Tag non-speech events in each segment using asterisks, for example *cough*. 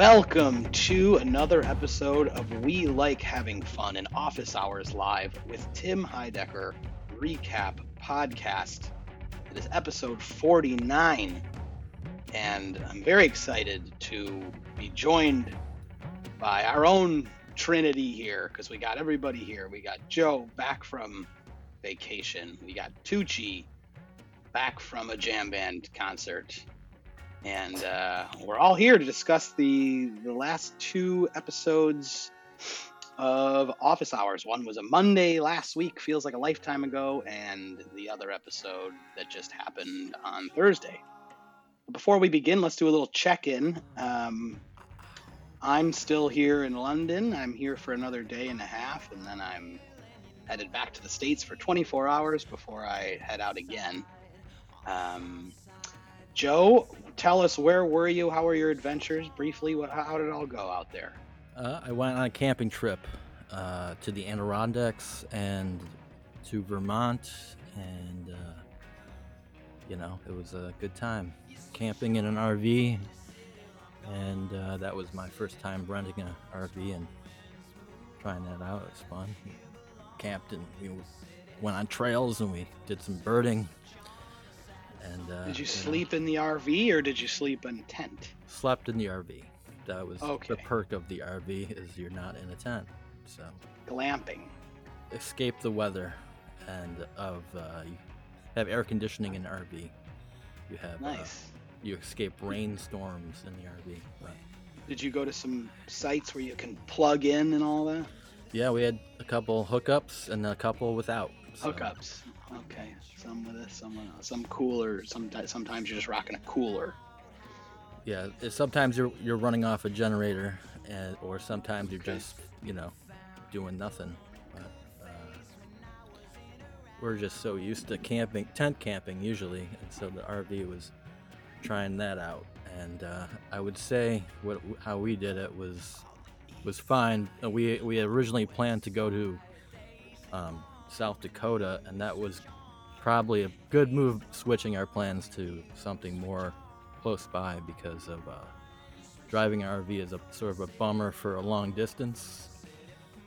Welcome to another episode of We Like Having Fun in Office Hours Live with Tim Heidecker Recap Podcast. It is episode 49, and I'm very excited to be joined by our own Trinity here because we got everybody here. We got Joe back from vacation, we got Tucci back from a jam band concert and uh, we're all here to discuss the the last two episodes of Office Hours. One was a Monday last week, feels like a lifetime ago, and the other episode that just happened on Thursday. Before we begin, let's do a little check in. Um, I'm still here in London. I'm here for another day and a half, and then I'm headed back to the States for 24 hours before I head out again. Um, Joe, tell us where were you? How were your adventures? Briefly, what, how did it all go out there? Uh, I went on a camping trip uh, to the Adirondacks and to Vermont, and uh, you know it was a good time camping in an RV, and uh, that was my first time renting an RV and trying that out. It was fun. We camped and we went on trails and we did some birding and uh, did you, you sleep know, in the RV or did you sleep in a tent? Slept in the RV. That was okay. the perk of the RV is you're not in a tent. So glamping. Escape the weather, and of uh, you have air conditioning in the RV. You have uh, nice. Uh, you escape rainstorms in the RV. But... Did you go to some sites where you can plug in and all that? Yeah, we had a couple hookups and a couple without. So. Hookups. Okay some with this, some some cooler. Sometimes sometimes you're just rocking a cooler. Yeah, sometimes you're you're running off a generator, and or sometimes you're okay. just you know doing nothing. But, uh, we're just so used to camping, tent camping usually, and so the RV was trying that out. And uh, I would say what how we did it was was fine. We we originally planned to go to um, South Dakota, and that was probably a good move switching our plans to something more close by because of uh, driving an RV is a sort of a bummer for a long distance.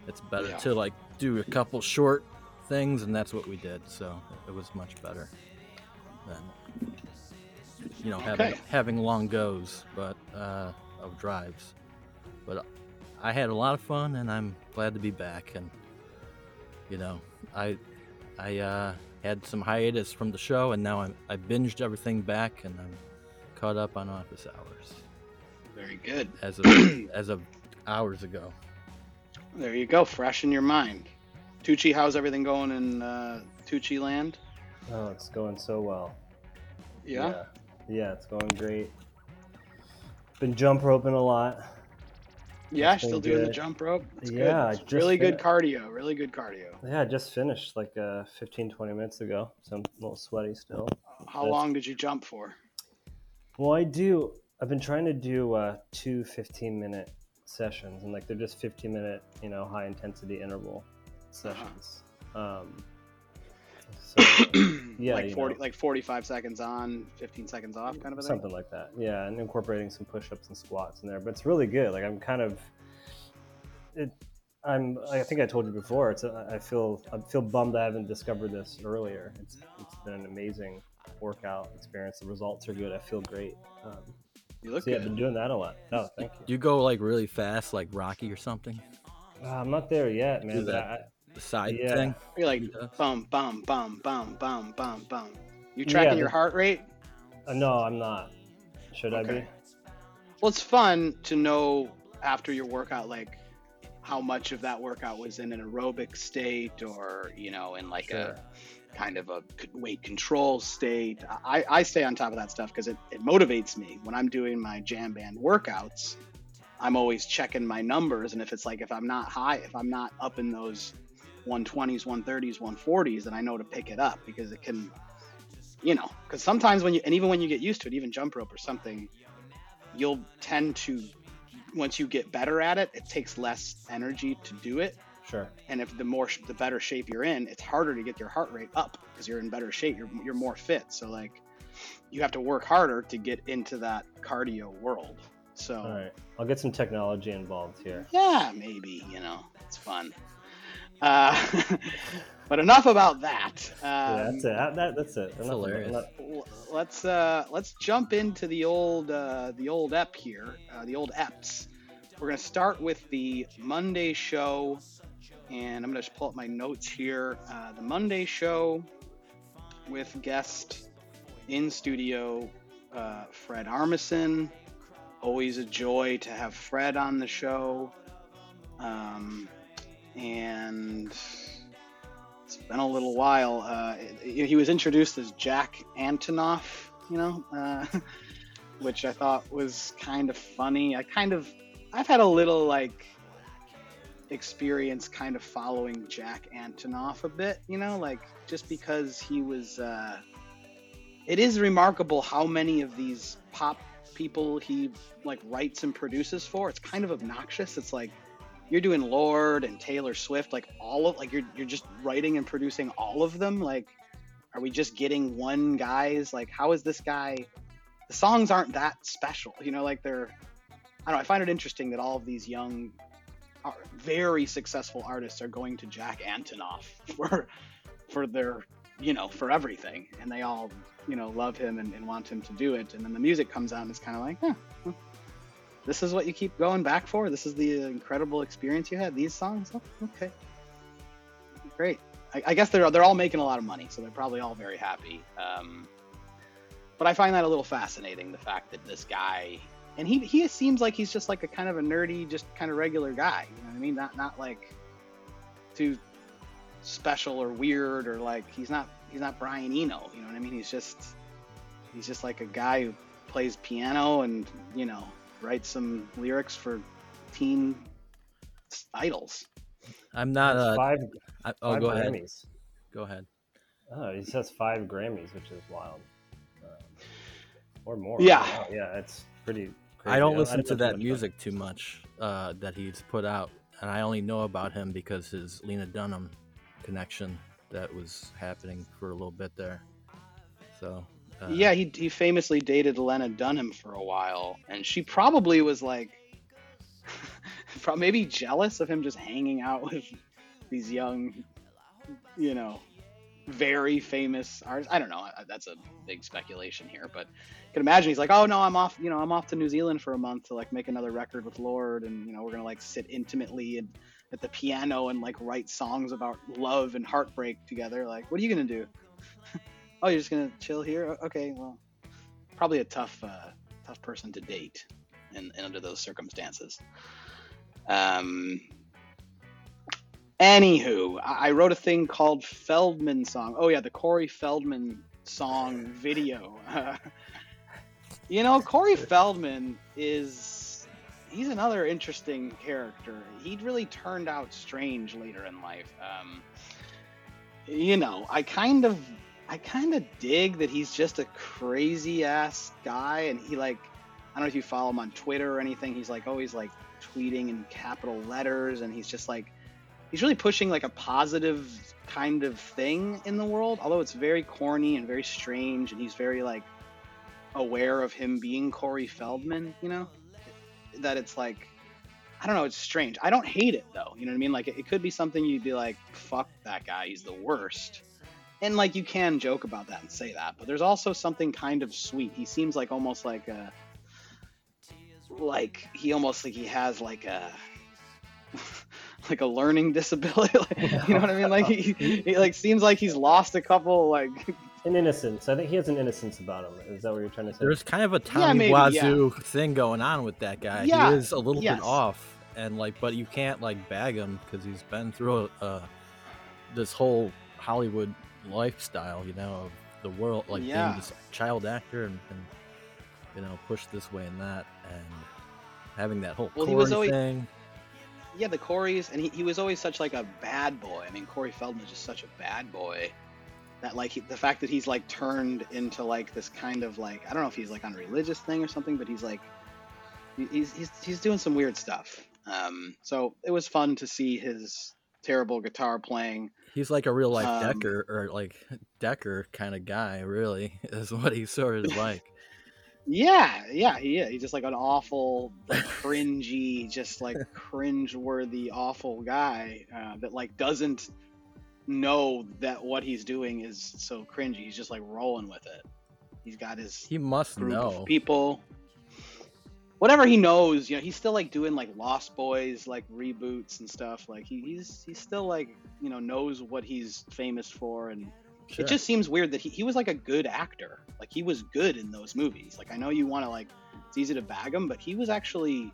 It's better yeah. to like do a couple short things, and that's what we did. So it was much better than you know having okay. having long goes, but uh, of drives. But I had a lot of fun, and I'm glad to be back. And you know, I I uh, had some hiatus from the show, and now I'm, I binged everything back, and I'm caught up on Office Hours. Very good. As of *clears throat* as of hours ago. There you go, fresh in your mind. Tucci, how's everything going in uh, Tucci land? Oh, it's going so well. Yeah? yeah? Yeah, it's going great. Been jump roping a lot. Yeah, still doing good. the jump rope. That's yeah, good. really good cardio. Really good cardio. Yeah, I just finished like uh, 15, 20 minutes ago. So I'm a little sweaty still. How long did you jump for? Well, I do. I've been trying to do uh, two 15 minute sessions, and like they're just 15 minute, you know, high intensity interval sessions. Uh-huh. Um, so, *coughs* yeah, like forty, know, like forty-five seconds on, fifteen seconds off, kind of a thing. Something like that. Yeah, and incorporating some push-ups and squats in there, but it's really good. Like I'm kind of, it. I'm. I think I told you before. It's. A, I feel. I feel bummed I haven't discovered this earlier. It's. It's been an amazing workout experience. The results are good. I feel great. Um, you look so yeah, I've been doing that a lot. Oh, thank you. Do you go like really fast, like Rocky or something? Uh, I'm not there yet, man. I, the side yeah. thing. You're like bum bum bum bum bum bum bum. You tracking yeah, your heart rate? Uh, no, I'm not. Should okay. I be? Well, it's fun to know after your workout, like how much of that workout was in an aerobic state, or you know, in like sure. a kind of a weight control state. I, I stay on top of that stuff because it, it motivates me when I'm doing my jam band workouts. I'm always checking my numbers, and if it's like if I'm not high, if I'm not up in those 120s, 130s, 140s, then I know to pick it up because it can, you know, because sometimes when you, and even when you get used to it, even jump rope or something, you'll tend to, once you get better at it, it takes less energy to do it. Sure. And if the more, the better shape you're in, it's harder to get your heart rate up because you're in better shape. You're, you're more fit. So like, you have to work harder to get into that cardio world. So All right, I'll get some technology involved here. yeah, maybe you know it's fun. Uh, *laughs* but enough about that. Um, yeah, that's it. That, that- that's it. That's Enough of it. hilarious. Not- l- let's uh let's jump into the old uh the old ep here uh, the old eps we're gonna start with the monday show and i'm gonna just pull up my notes here uh, the monday show with guest in studio uh, fred armisen always a joy to have fred on the show um, and it's been a little while. Uh, he was introduced as Jack Antonoff, you know, uh, *laughs* which I thought was kind of funny. I kind of, I've had a little like experience kind of following Jack Antonoff a bit, you know, like just because he was. Uh, it is remarkable how many of these pop people he like writes and produces for. It's kind of obnoxious. It's like you're doing Lorde and Taylor Swift, like all of like you're you're just writing and producing all of them. Like, are we just getting one guy's? Like, how is this guy? The songs aren't that special, you know. Like they're, I don't know. I find it interesting that all of these young, ar- very successful artists are going to Jack Antonoff *laughs* for, for their, you know, for everything, and they all, you know, love him and, and want him to do it. And then the music comes out and it's kind of like, huh, this is what you keep going back for. This is the incredible experience you had. These songs, oh, okay, great. I, I guess they're they're all making a lot of money, so they're probably all very happy. Um, but I find that a little fascinating. The fact that this guy, and he he seems like he's just like a kind of a nerdy, just kind of regular guy. You know what I mean? Not not like too special or weird or like he's not he's not Brian Eno. You know what I mean? He's just he's just like a guy who plays piano and you know writes some lyrics for teen idols. I'm not. Uh, five I, oh, five go ahead. Go ahead. Oh, he says five Grammys, which is wild. Um, or more. Yeah. Wow, yeah, it's pretty. Crazy. I don't I listen didn't to know that much music too much uh, that he's put out, and I only know about him because his Lena Dunham connection that was happening for a little bit there. So uh, yeah, he, he famously dated Lena Dunham for a while, and she probably was like, *laughs* maybe jealous of him just hanging out with these young, you know, very famous artists. I don't know. That's a big speculation here, but you can imagine he's like, oh no, I'm off. You know, I'm off to New Zealand for a month to like make another record with Lorde, and you know, we're gonna like sit intimately and at the piano and like write songs about love and heartbreak together. Like, what are you gonna do? *laughs* oh, you're just gonna chill here? Okay, well, probably a tough, uh, tough person to date, in under those circumstances. Um. Anywho, I, I wrote a thing called Feldman song. Oh yeah, the Corey Feldman song video. *laughs* you know, Corey Feldman is he's another interesting character. He'd really turned out strange later in life. Um, you know, I kind of I kind of dig that he's just a crazy ass guy and he like I don't know if you follow him on Twitter or anything. He's like always like tweeting in capital letters and he's just like he's really pushing like a positive kind of thing in the world, although it's very corny and very strange and he's very like aware of him being Corey Feldman, you know? That it's like I don't know, it's strange. I don't hate it though. You know what I mean? Like it, it could be something you'd be like, fuck that guy, he's the worst. And like you can joke about that and say that, but there's also something kind of sweet. He seems like almost like a like he almost like he has like a *laughs* like a learning *laughs* disability. like, you know what I mean? Like he, he like seems like he's lost a couple like *laughs* An innocence. I think he has an innocence about him. Is that what you're trying to say? There's kind of a Tommy maybe, Wiseau thing going on with that guy. Yeah, He is a little yes. bit off, and like, but you can't like bag him because he's been through uh, this whole Hollywood lifestyle, you know, of the world, like Yeah. being this child actor and, and you know pushed this way and that, and having that whole Well, he Corey was always- thing. yeah, the Corey's, and he, he was always such like a bad boy. I mean, Corey Feldman is just such a bad boy that like he, the fact that he's like turned into like this kind of like I don't know if he's like on a religious thing or something, but he's like he's he's he's doing some weird stuff. Um, so it was fun to see his terrible guitar playing. He's like a real life Um, Decker or like Decker kind of guy, really, *laughs* is what he's sort of like. Yeah, yeah, he is. He's just like an awful, like cringy, just like *laughs* cringe-worthy, awful guy uh, that like doesn't know that what he's doing is so cringy. He's just like rolling with it. He's got his He must know. people. Whatever he knows, you know, he's still like doing like Lost Boys like reboots and stuff. Like he, he's he's still like you know knows what he's famous for, and Sure. it just seems weird that he, he was like a good actor. Like he was good in those movies. Like I know you want to like it's easy to bag him, but he was actually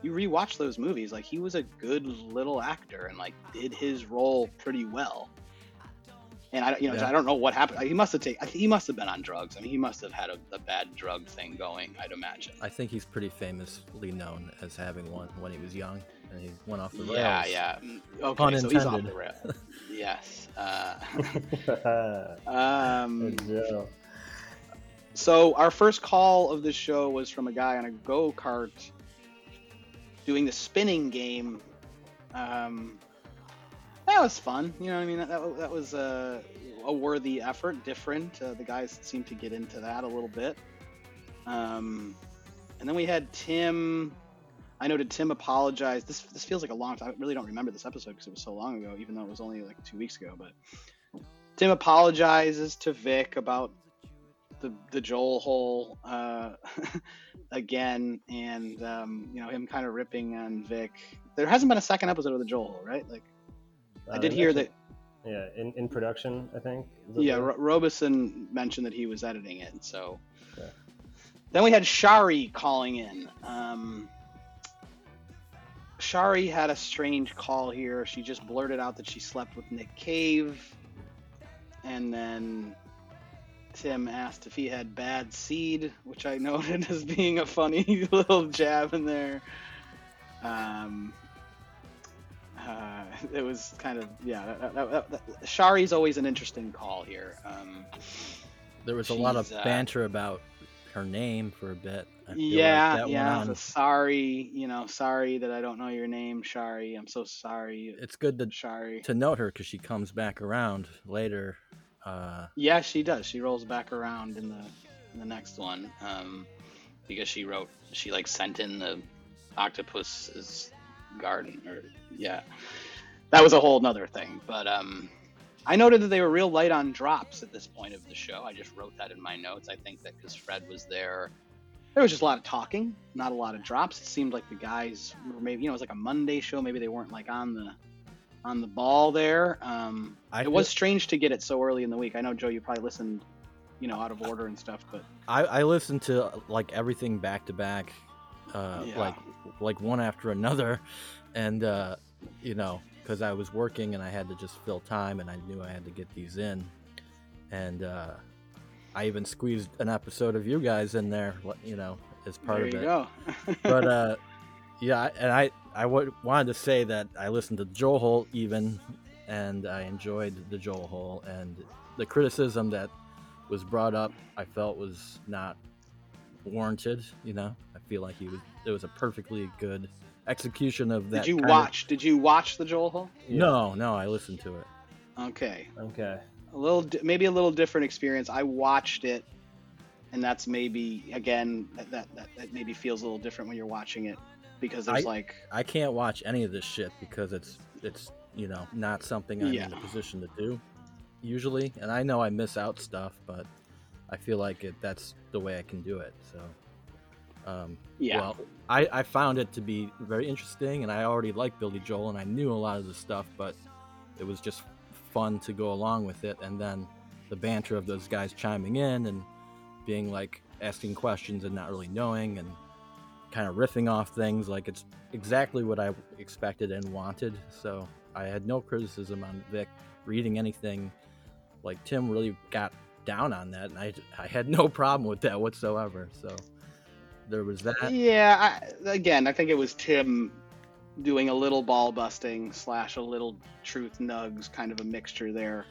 you rewatch those movies, like he was a good little actor and like did his role pretty well. And I, you know, Yeah. I don't know what happened. He must have taken. He must have been on drugs. I mean, he must have had a, a bad drug thing going. I'd imagine. I think he's pretty famously known as having one when he was young, and he went off the rails. Yeah, yeah. Mm, Okay, Pun so he's off the rail. *laughs* yes. *laughs* Uh, *laughs* Good um, joke. so our first call of this show was from a guy on a go kart doing the spinning game. Um, that was fun. You know, what I mean, that, that, was a, a worthy effort, different. Uh, the guys seemed to get into that a little bit. Um, and then we had Tim. I did Tim apologize? This this feels like a long time. I really don't remember this episode because it was so long ago, even though it was only like two weeks ago. But Tim apologizes to Vic about the the Joel hole uh, *laughs* again, and um, you know him kind of ripping on Vic. There hasn't been a second episode of the Joel hole, right? Like I Uh, did hear actually- that. Yeah, in, in production, I think. Yeah? Ro- Robeson mentioned that he was editing it. So Yeah. then we had Shari calling in. Um, Shari had a strange call here. She just blurted out that she slept with Nick Cave, and then Tim asked if he had bad seed, which I *laughs* noted as being a funny *laughs* little jab in there. Um, uh, *laughs* it was kind of yeah. That, that, that, Shari's always an interesting call here. Um, There was a lot of uh, banter about her name for a bit. Feel like yeah, yeah. Sorry, you know, sorry that I don't know your name, Shari. I'm so sorry, It's good to Shari. to note her because she comes back around later. Uh, Yeah, she does. She rolls back around in the in the next one um, because she wrote she like sent in the octopus's garden or yeah, that was a whole nother thing. But um, I noted that they were real light on drops at this point of the show. I just wrote that in my notes. I think that because Fred was there, there was just a lot of talking, not a lot of drops. It seemed like the guys were maybe you know it was like a Monday show. Maybe they weren't like on the on the ball there. Um, I it was strange to get it so early in the week. I know Joe, you probably listened, you know, out of order and stuff, but I, I listened to like everything back to back, uh, Yeah. like like one after another, and uh, you know, because I was working and I had to just fill time, and I knew I had to get these in, and uh, I even squeezed an episode of you guys in there, you know, as part there of you it. go. *laughs* but uh, *laughs* yeah, and I I w- wanted to say that I listened to Joel Hole even, and I enjoyed the Joel Hole, and the criticism that was brought up, I felt was not warranted. You know, I feel like he was it was a perfectly good execution of that. did you kind of- watch? Did you watch the Joel Hole? Yeah. No, no, I listened to it. Okay, Okay. a little, maybe a little different experience. I watched it, and that's maybe again that that, that, that maybe feels a little different when you're watching it because there's I- like I can't watch any of this shit because it's it's you know not something I'm Yeah. in a position to do usually, and I know I miss out stuff, but I feel like it that's the way I can do it. So, um, yeah, well, I I found it to be very interesting, and I already liked Billy Joel, and I knew a lot of the stuff, but it was just fun to go along with it, and then the banter of those guys chiming in and being like asking questions and not really knowing and kind of riffing off things like it's exactly what I expected and wanted. So I had no criticism on Vic reading anything. Like Tim really got down on that, and I I had no *laughs* problem with that whatsoever. So there was that. yeah. I, again, I think it was Tim doing a little ball busting slash a little truth nugs, kind of a mixture there.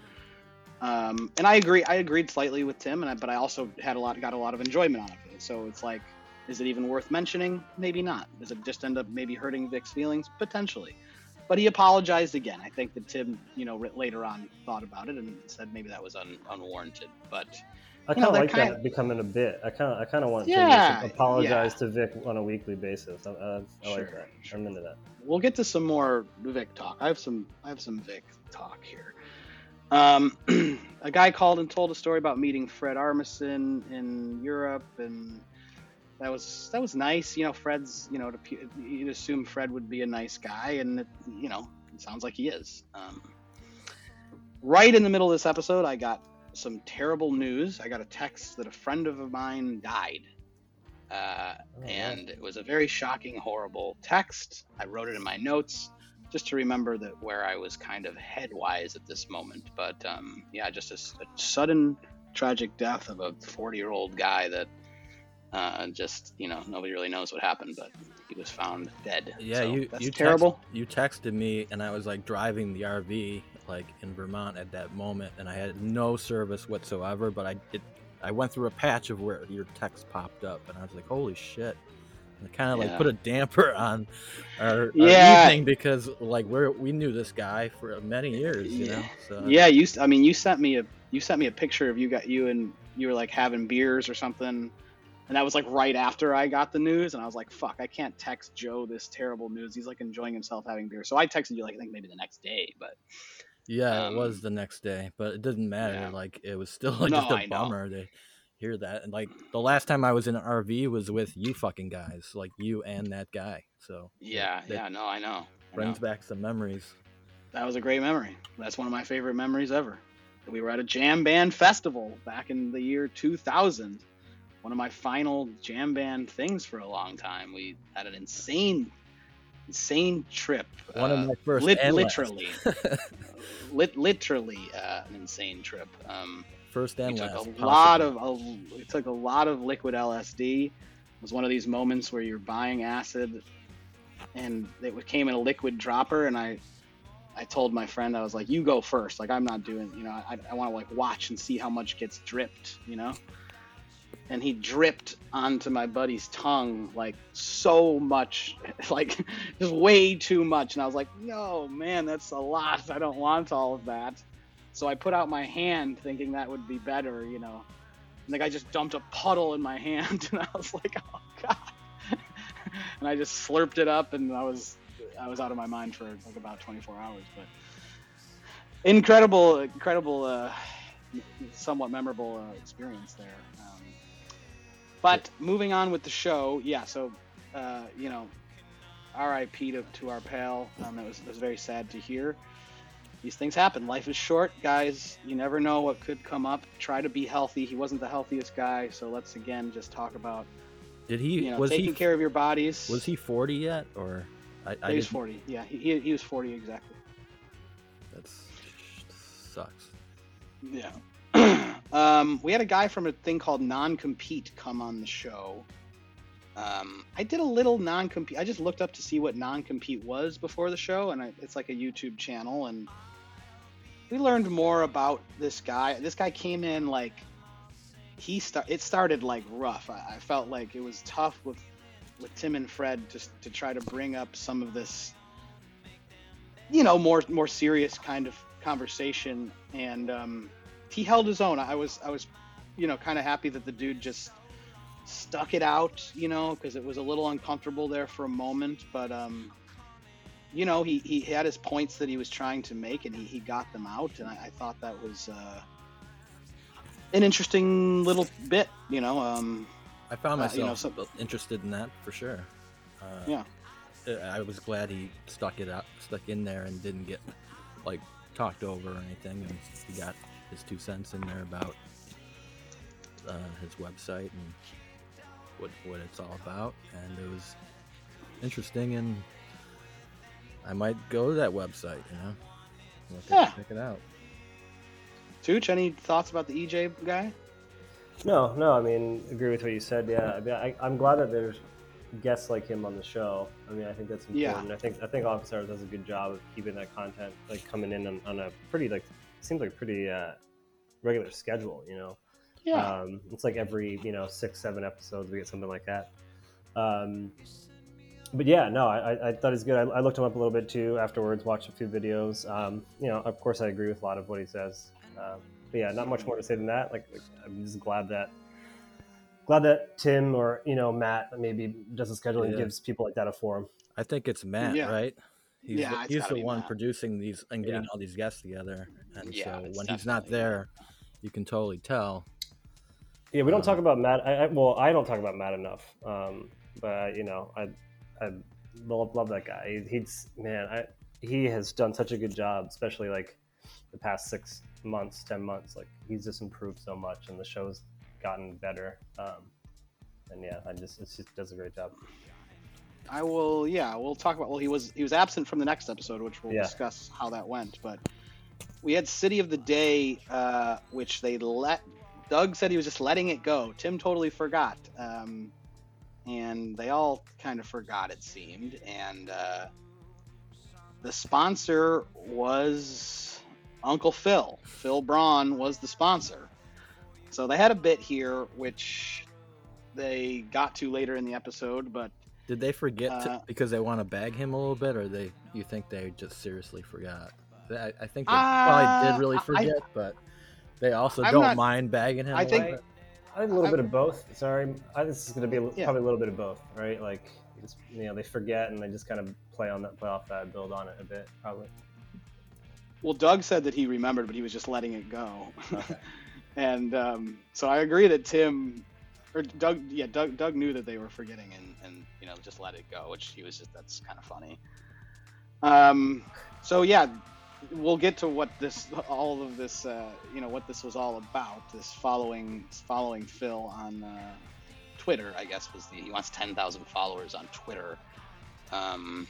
Um, and I agree. I agreed slightly with Tim, and I, but I also had a lot, got a lot of enjoyment out of it. So it's like, is it even worth mentioning? Maybe not. Does it just end up maybe hurting Vic's feelings? Potentially. But he apologized again. I think that Tim, you know, later on thought about it and said maybe that was un, unwarranted. But I kind of like kind that becoming a bit. I kind of I kind of want Tim Yeah, to apologize yeah. to Vic on a weekly basis. I, I like Sure, that. sure. I'm into that. we'll get to some more Vic talk. I have some I have some Vic talk here. Um, *clears throat* a guy called and told a story about meeting Fred Armisen in Europe, and that was that was nice. You know, Fred's you know to, you'd assume Fred would be a nice guy, and it, you know it sounds like he is. Um, right in the middle of this episode, I got some terrible news. I got a text that a friend of mine died. Uh, Oh, and it was a very shocking, horrible text. I wrote it in my notes just to remember that where I was kind of headwise at this moment. But um, yeah, just a sudden tragic death of a 40 year old guy that uh, just, you know, nobody really knows what happened, but he was found dead. Yeah, So you you terrible. Text, you texted me, and I was like driving the RV like in Vermont at that moment, and I had no service whatsoever. But I it, I went through a patch of where your text popped up, and I was like, "Holy shit!" And kind of like put a damper *laughs* on our, our Yeah. evening because like we we knew this guy for many years, you know. So Yeah, you. I mean, you sent me a you sent me a picture of you got you and you were like having beers or something, and that was like right after I got the news, and I was like, "Fuck, I can't text Joe this terrible news. He's like enjoying himself having beer." So I texted you like I think maybe the next day, but Yeah, Um, it was the next day, but it didn't matter. yeah. Like it was still *laughs* like No, just a I know. bummer to hear that. And like the last time I was in an RV was with you fucking guys, like you and that guy. So yeah, that yeah, no, I know. I brings know. back some memories. That was a great memory. That's one of my favorite memories ever. We were at a jam band festival back in the year 2000. One of my final jam band things for a long time. We had an insane, insane trip. One of uh, my first lit- literally, *laughs* lit- literally uh, an insane trip. Um, First we and took last. a possibly. lot of a, we took a lot of liquid LSD. It was one of these moments where you're buying acid, and it came in a liquid dropper, and I, I told my friend I was like, "You go first. Like I'm not doing. You know, I, I want to like watch and see how much gets dripped. You know." And he dripped onto my buddy's tongue like so much, *laughs* like just way too much. And I was like, "No, man, that's a lot. I don't want all of that." So I put out my hand thinking that would be better, you know. And the guy just dumped a puddle in my *laughs* hand and I was like, "Oh god." *laughs* and I just slurped it up and I was I was out of my mind for like about 24 hours, but incredible incredible uh somewhat memorable uh, experience there. But moving on with the show, yeah, so uh, you know, RIP to, to our pal. Um, that was, that was very sad to hear these things happen. Life is short, guys. You never know what could come up. Try to be healthy. He wasn't the healthiest guy, so let's again just talk about Did he you know was taking he care of your bodies. was he 40 yet or I, I he was 40. Yeah, he, he, he was 40 exactly. That's sucks. Yeah. *clears throat* um, we had a guy from a thing called Non Compete come on the show. Um, I did a little non compete. I just looked up to see what non compete was before the show, and I, it's like a YouTube channel. And we learned more about this guy. This guy came in like he start. It started like rough. I, I felt like it was tough with with Tim and Fred just to try to bring up some of this, you know, more more serious kind of conversation. And um, he held his own. I was I was, you know, kind of happy that the dude just stuck it out, you know, because it was a little uncomfortable there for a moment. But um, you know, he, he had his points that he was trying to make, and he, he got them out. And I, I thought that was uh, an interesting little bit, you know. Um, I found Uh, myself you know, some- interested in that for sure. Uh, Yeah. I was glad he stuck it out, stuck in there, and didn't get like talked over or anything. And he got his two cents in there about uh, his website and what what it's all about, and it was interesting. And I might go to that website, you know, look Yeah. at, check it out. Tooch, any thoughts about the EJ guy? No, no. I mean, agree with what you said. Yeah, I mean, I, I'm glad that there's guests like him on the show. I mean, I think that's Yeah. important. I think I think Office Hours does a good job of keeping that content like coming in on, on a pretty like seems like a pretty uh, regular schedule. You know, um, it's like every you know six seven episodes we get something like that. Um, but yeah, no, I, I- I thought he's good. I, I looked him up a little bit too afterwards. Watched a few videos. Um, you know, of course, I agree with a lot of what he says. Um, but yeah, not much more to say than that. Like, like, I'm just glad that glad that Tim or you know Matt maybe does the scheduling Yeah. gives people like that a forum. I think it's Matt, Yeah. right? He's Yeah, the, it's the one Matt. producing these and getting Yeah. all these guests together. And Yeah, so when he's not definitely there, you can totally tell. Yeah, we don't Um, talk about Matt. I, I, well, I don't talk about Matt enough. Um, but you know, I I love, love that guy. He, he's man, I, he has done such a good job, especially like the past six months, ten months. Like he's just improved so much, and the show's gotten better. Um, and yeah, I just it just does a great job. I will. Yeah, we'll talk about. Well, he was he was absent from the next episode, which we'll Yeah. discuss how that went. But we had City of the Day, uh, which they let. Doug said he was just letting it go. Tim totally forgot, um, and they all kind of forgot. It seemed, and uh, the sponsor was Uncle Phil. Phil Braun was the sponsor. So they had a bit here, which they got to later in the episode, but Did they forget Uh, to, because they want to bag him a little bit, or they you think they just seriously forgot? I, I think they Uh, probably did really I- forget, but they also I'm don't not- mind bagging him. I a think- bit. I think a little I'm- bit of both. Sorry, I this is going to be a, Yeah. probably a little bit of both, right? Like, just, you know, they forget and they just kind of play on that, play off that, build on it a bit, probably. Well, Doug said that he remembered, but he was just letting it go. Okay. *laughs* and um, so I agree that Tim, or Doug, yeah, Doug, Doug knew that they were forgetting and, and you know just let it go, which he was just that's kind of funny. Um, so yeah, we'll get to what this, all of this, uh, you know, what this was all about. This following, following Phil on uh, Twitter, I guess was the he wants ten thousand followers on Twitter. Um,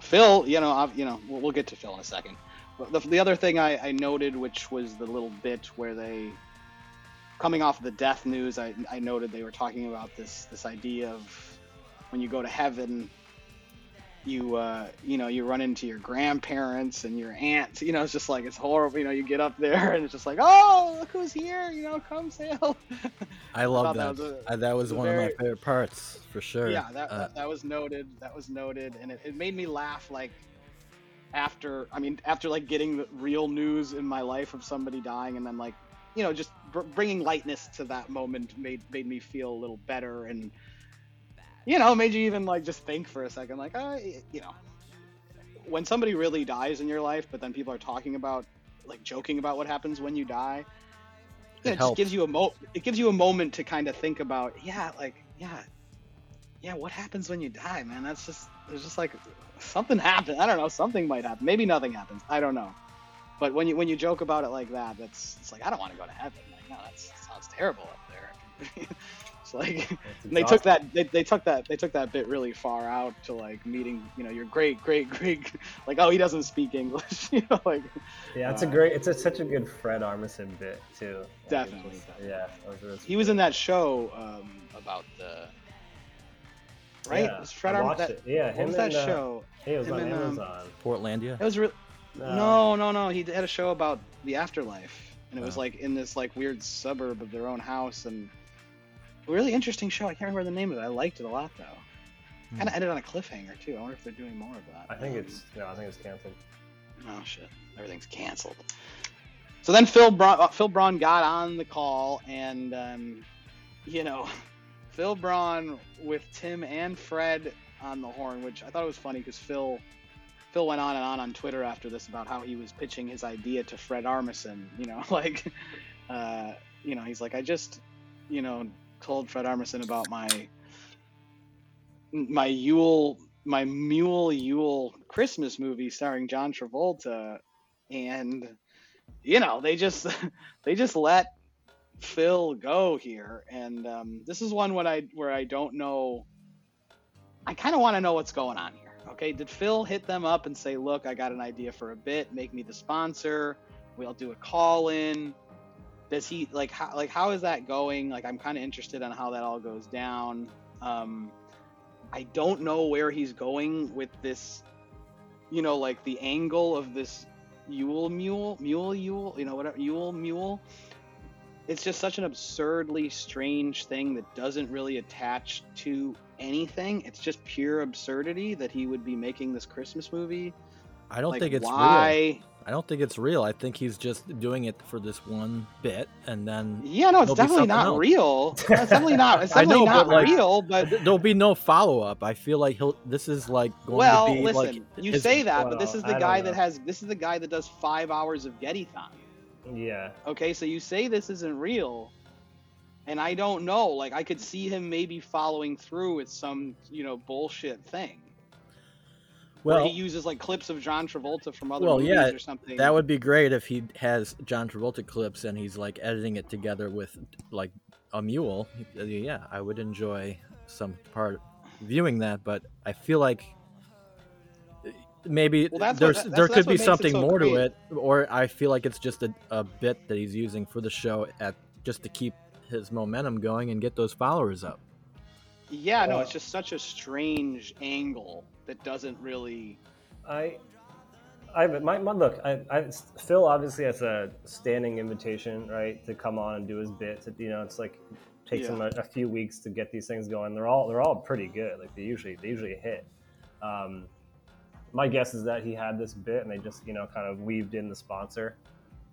Phil, you know, I've, you know, we'll, we'll get to Phil in a second. But the, the other thing I, I noted, which was the little bit where they, coming off of the death news, I, I noted they were talking about this this idea of when you go to heaven, you uh, you know you run into your grandparents and your aunts. You know, it's just like it's horrible. You know, you get up there and it's just like, oh, look who's here. You know, come say hello. *laughs* I love thought that. that was a- I- that was one of my favorite parts for sure. Yeah, that, Uh, that that was noted. That was noted, and it, it made me laugh. Like after, I mean, after like getting the real news in my life of somebody dying, and then like, you know, just br- bringing lightness to that moment made made me feel a little better, and you know, made you even like just think for a second, like, uh, you know, when somebody really dies in your life, but then people are talking about like joking about what happens when you die. It it, just gives you a mo. It gives you a moment to kind of think about, yeah, like, yeah, yeah, what happens when you die, man? That's just there's just like something happened. I don't know, something might happen. Maybe nothing happens. I don't know. But when you when you joke about it like that, that's it's like I don't want to go to heaven. Like, no, that sounds terrible up there. *laughs* it's like and *laughs* they took that they, they took that they took that bit really far out to like meeting you know your great great great *laughs* like oh he doesn't speak English you know like Yeah, it's a uh, great, it's a, such a good Fred Armisen bit, too. Like, it's Definitely. just- yeah. that was- he was in that show um, about the right Yeah, it was Fred I Arm- watched that. Yeah, what him was that and, uh, show Hey, it was him on and, um, Amazon. Portlandia. It was real. Uh, no, no, no. He had a show about the afterlife, and it was Oh. like in this like weird suburb of their own house, and a really interesting show. I can't remember the name of it. I liked it a lot though. Hmm. Kind of ended on a cliffhanger too. I wonder if they're doing more of that. I think Um, it's, no, I think it's canceled. Oh shit! Everything's canceled. So then Phil Braun, uh, Phil Braun got on the call, and um, you know, *laughs* Phil Braun with Tim and Fred on the horn, which I thought it was funny because Phil Phil went on and on on Twitter after this about how he was pitching his idea to Fred Armisen. You know, *laughs* like, uh, you know, he's like, I just, you know, told Fred Armisen about my my Yule my Mule Yule Christmas movie starring John Travolta, and you know they just *laughs* they just let Phil go here, and um, this is one when I where I don't know. I kind of want to know what's going on here. Okay, did Phil hit them up and say, "Look, I got an idea for a bit. Make me the sponsor. We'll do a call in." Does he like how like how is that going? Like I'm kind of interested on how that all goes down. Um, I don't know where he's going with this, you know, like the angle of this Yule Mule, Mule Yule, you know, whatever, Yule Mule. It's just such an absurdly strange thing that doesn't really attach to anything. It's just pure absurdity that he would be making this Christmas movie. I don't like, think it's why? real. I don't think it's real. I think he's just doing it for this one bit, and then Yeah, no, it's definitely not else. real. It's *laughs* definitely not. It's I definitely know, not but, like, real. But there'll be no follow up. I feel like he'll. This is like going well, to be listen, like you his- say that, but this is the don't guy that has. This is the guy that does five hours of Gettython. Yeah. Okay, so you say this isn't real, and I don't know. Like I could see him maybe following through with some, you know, bullshit thing. where Well, he uses like clips of John Travolta from other Well, movies yeah, or something. that would be great if he has John Travolta clips and he's like editing it together with like a mule. Uh, yeah, I would enjoy some part viewing that, but I feel like uh, maybe Well, that's what- there's that's- there could be something so more great. to it, or I feel like it's just a, a bit that he's using for the show at just to keep his momentum going and get those followers up. Yeah, no, Uh, it's just such a strange angle that doesn't really. I, I, my, my look. I, I, Phil obviously has a standing invitation, right, to come on and do his bit. To, you know, it's like takes Yeah. him a, a few weeks to get these things going. They're all, they're all pretty good. Like they usually, they usually hit. Um, my guess is that he had this bit and they just, you know, kind of weaved in the sponsor.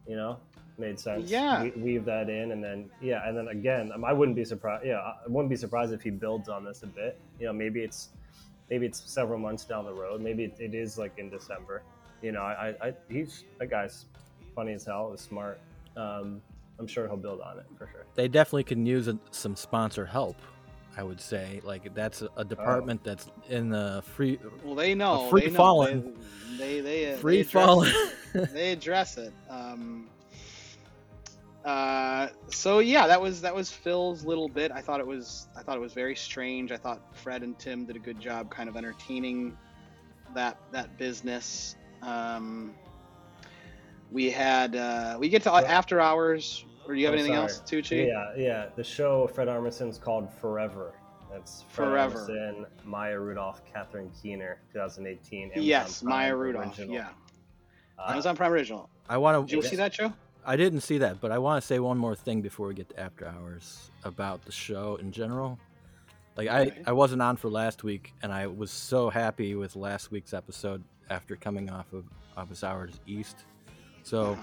You know, made sense. Yeah. We, weave that in, and then yeah, and then again, um, I wouldn't be surprised. Yeah, I wouldn't be surprised if he builds on this a bit. You know, maybe it's maybe it's several months down the road. Maybe it, it is like in December. You know, I, I, I he's that guy's funny as hell. Is smart. Um, I'm sure he'll build on it for sure. They definitely can use a, some sponsor help. I would say like that's a, a department that's in the free Well, they know. free they know. falling. They, they, they, they free address falling. it. they address it. Um, uh, so yeah, that was that was Phil's little bit. I thought it was I thought it was very strange. I thought Fred and Tim did a good job, kind of entertaining that that business. Um, we had uh, we get to Well- after hours. Or do you have Oh, anything sorry. else, Tucci? Yeah, yeah. The show Fred Armisen's called Forever. That's Fred Forever. Armisen, Maya Rudolph, Catherine Keener, 2018. Amazon Yes, Prime Maya Rudolph. original. Yeah, Uh, Amazon Prime original. I want to. Did you to. see that show? I didn't see that, but I want to say one more thing before we get to after hours about the show in general. Like. I, I wasn't on for last week, and I was so happy with last week's episode after coming off of Office Hours East. So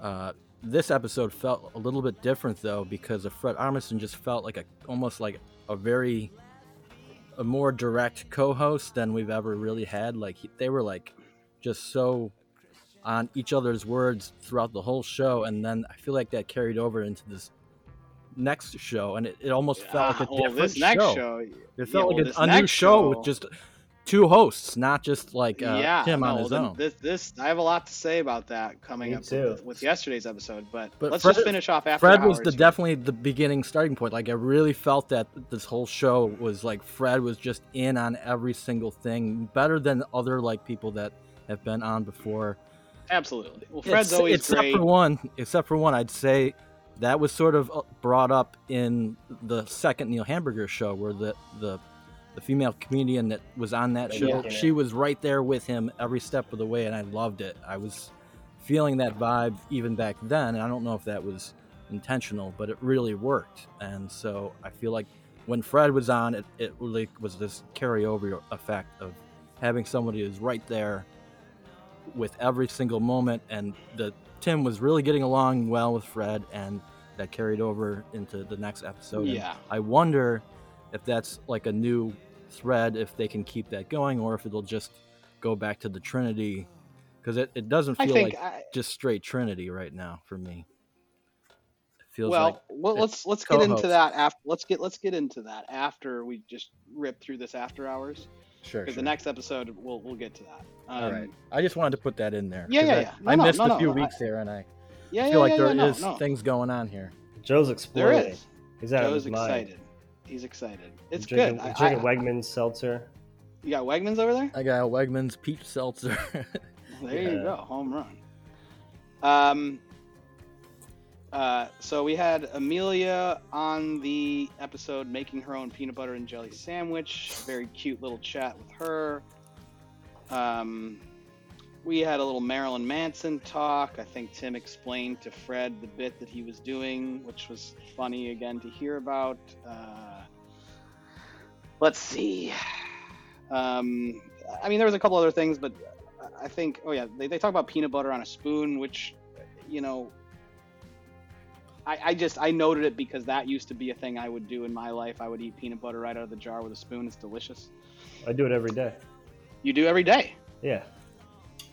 uh, this episode felt a little bit different though because of Fred Armisen just felt like a almost like a very a more direct co-host than we've ever really had. Like he, they were like just so on each other's words throughout the whole show, and then I feel like that carried over into this next show, and it, it almost felt like a well, different this next show. show. It felt well, like this a, a new next show with just two hosts, not just like uh, yeah, Tim on his then own. This, this, I have a lot to say about that coming Me up too. With, with yesterday's episode, but, But let's Fred- just finish off after Fred was the here. definitely the beginning starting point. Like I really felt that this whole show was like Fred was just in on every single thing, better than other like people that have been on before. Absolutely. Well, Fred's Ex- always except great. for one, except for one, I'd say that was sort of uh, brought up in the second Neil Hamburger show, where the the the female comedian that was on that show, Yeah. she was right there with him every step of the way, and I loved it. I was feeling that vibe even back then, and I don't know if that was intentional, but it really worked. And so I feel like when Fred was on, it, it really was this carryover effect of having somebody who's right there with every single moment, and the Tim was really getting along well with Fred, and that carried over into the next episode. And Yeah. I wonder if that's like a new thread, if they can keep that going, or if it'll just go back to the Trinity, because it, it doesn't feel like I, just straight Trinity right now for me. It feels well, like let's let's get into that after. Let's get let's get into that after we just rip through this after hours. Sure. Because the next episode we'll we'll get to that. Um, All right. I just wanted to put that in there. Yeah, 'cause yeah, I, yeah. No, I no, missed no, a no, few I- weeks there, and I Yeah, feel yeah, like yeah, there yeah, is no, no. things going on here. Joe's There exploding. is. He's out of Joe's his mind. excited. He's excited. It's drinking, good. I, Drinking I, Wegmans seltzer. you got Wegmans over there? I got a Wegmans peach seltzer. There you go, home run. Um. Uh, so we had Amelia on the episode making her own peanut butter and jelly sandwich. Very cute little chat with her. Um, we had a little Marilyn Manson talk. I think Tim explained to Fred the bit that he was doing, which was funny again to hear about. Uh, let's see. Um, I mean, there was a couple other things, but I think. Oh yeah, they, they talk about peanut butter on a spoon, which, you know, I, I just I noted it because that used to be a thing I would do in my life. I would eat peanut butter right out of the jar with a spoon. It's delicious. I do it every day. You do every day. Yeah.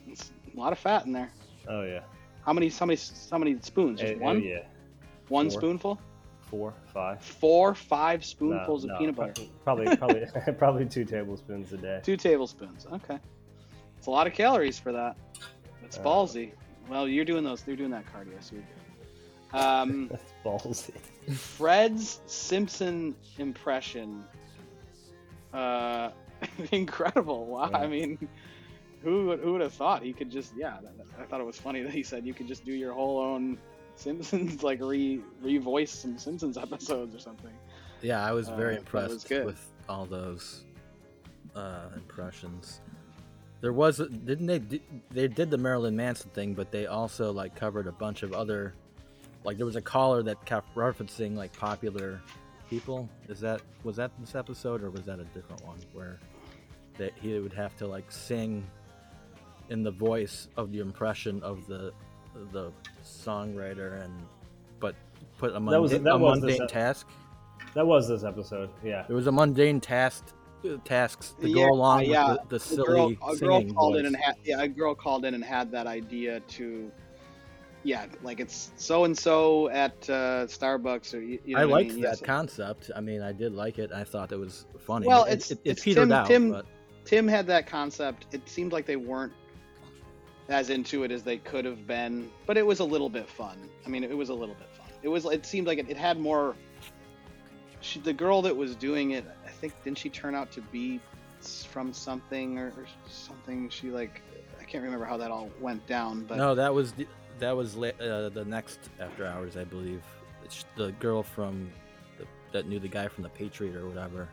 It's a lot of fat in there. Oh yeah. How many? How many? How many spoons? Just Eh, eh, one. yeah. One Four. spoonful. Four, five. Four, five spoonfuls no, of peanut butter. Probably, probably, *laughs* probably two tablespoons a day. Two tablespoons. Okay. It's a lot of calories for that. It's Uh, ballsy. Well, you're doing those. You're doing that cardio, so you're good. Um, *laughs* That's ballsy. Fred's Simpson impression. Uh, *laughs* incredible! Wow. I mean, who would, who would have thought he could just? Yeah, that- that- I thought it was funny that he said you could just do your whole own Simpsons, *laughs* like re revoice some Simpsons episodes or something. Yeah, I was very Uh, that was impressed with all those uh, impressions. There was, didn't they? They did the Marilyn Manson thing, but they also like covered a bunch of other. Like there was a caller that kept referencing like popular people. Is that was that this episode or was that a different one where that he would have to like sing in the voice of the impression of the the songwriter and but put a That was- mundane, that a was this mundane ep- task. That was this episode. Yeah. it was a mundane task uh, tasks to Yeah, go along yeah. with the, the A silly girl, a girl singing called voice. in and had yeah, a girl called in and had that idea to, yeah, like it's so and so at uh, Starbucks or you, you know I liked mean? that Yes. concept. I mean, I did like it. I thought it was funny. Well, it's- it, it it's Tim- out, Tim- but Tim had that concept. It seemed like they weren't as into it as they could have been, but it was a little bit fun. I mean, it was a little bit fun. It was. It seemed like it, it had more. She, the girl that was doing it, I think, didn't she turn out to be from something or, or something? She like, I can't remember how that all went down, but no, that was the, that was la- uh, the next after hours, I believe. It's the girl from the, that knew the guy from the Patriot or whatever.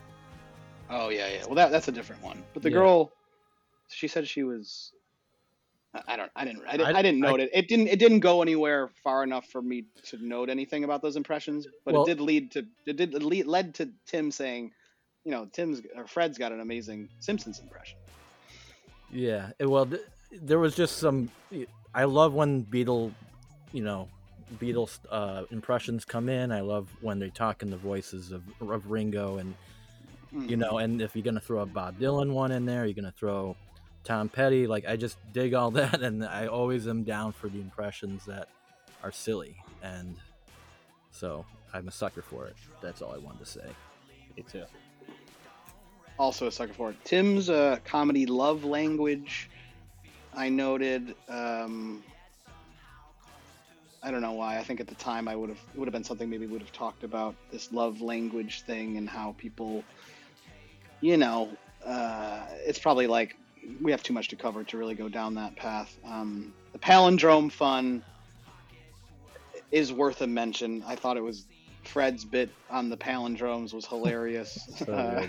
Oh yeah, yeah. Well, that that's a different one. But the Yeah. girl, she said she was. I- I don't. I didn't. I didn't. I- I, didn't I- note it. It didn't. It didn't go anywhere far enough for me to note anything about those impressions. But Well- it did lead to. It did lead, led to Tim saying, you know, Tim's or Fred's got an amazing Simpsons impression. Yeah, well, th- there was just some. I love when Beatle, you know, Beatles uh, impressions come in. I love when they talk in the voices of, of Ringo and Mm. you know, and if you're gonna throw a Bob Dylan one in there, you're gonna throw Tom Petty. Like I just dig all *laughs* that, and I always am down for the impressions that are silly, and so I'm a sucker for it. That's all I wanted to say. Me too. also a sucker for it. Tim's uh, comedy love language. I noted. Um, I don't know why. I think at the time I would have it would have been something maybe would have talked about this love language thing and how people, you know, uh, it's probably like we have too much to cover to really go down that path. Um, the palindrome fun is worth a mention. I thought it was Fred's bit on the palindromes was hilarious. So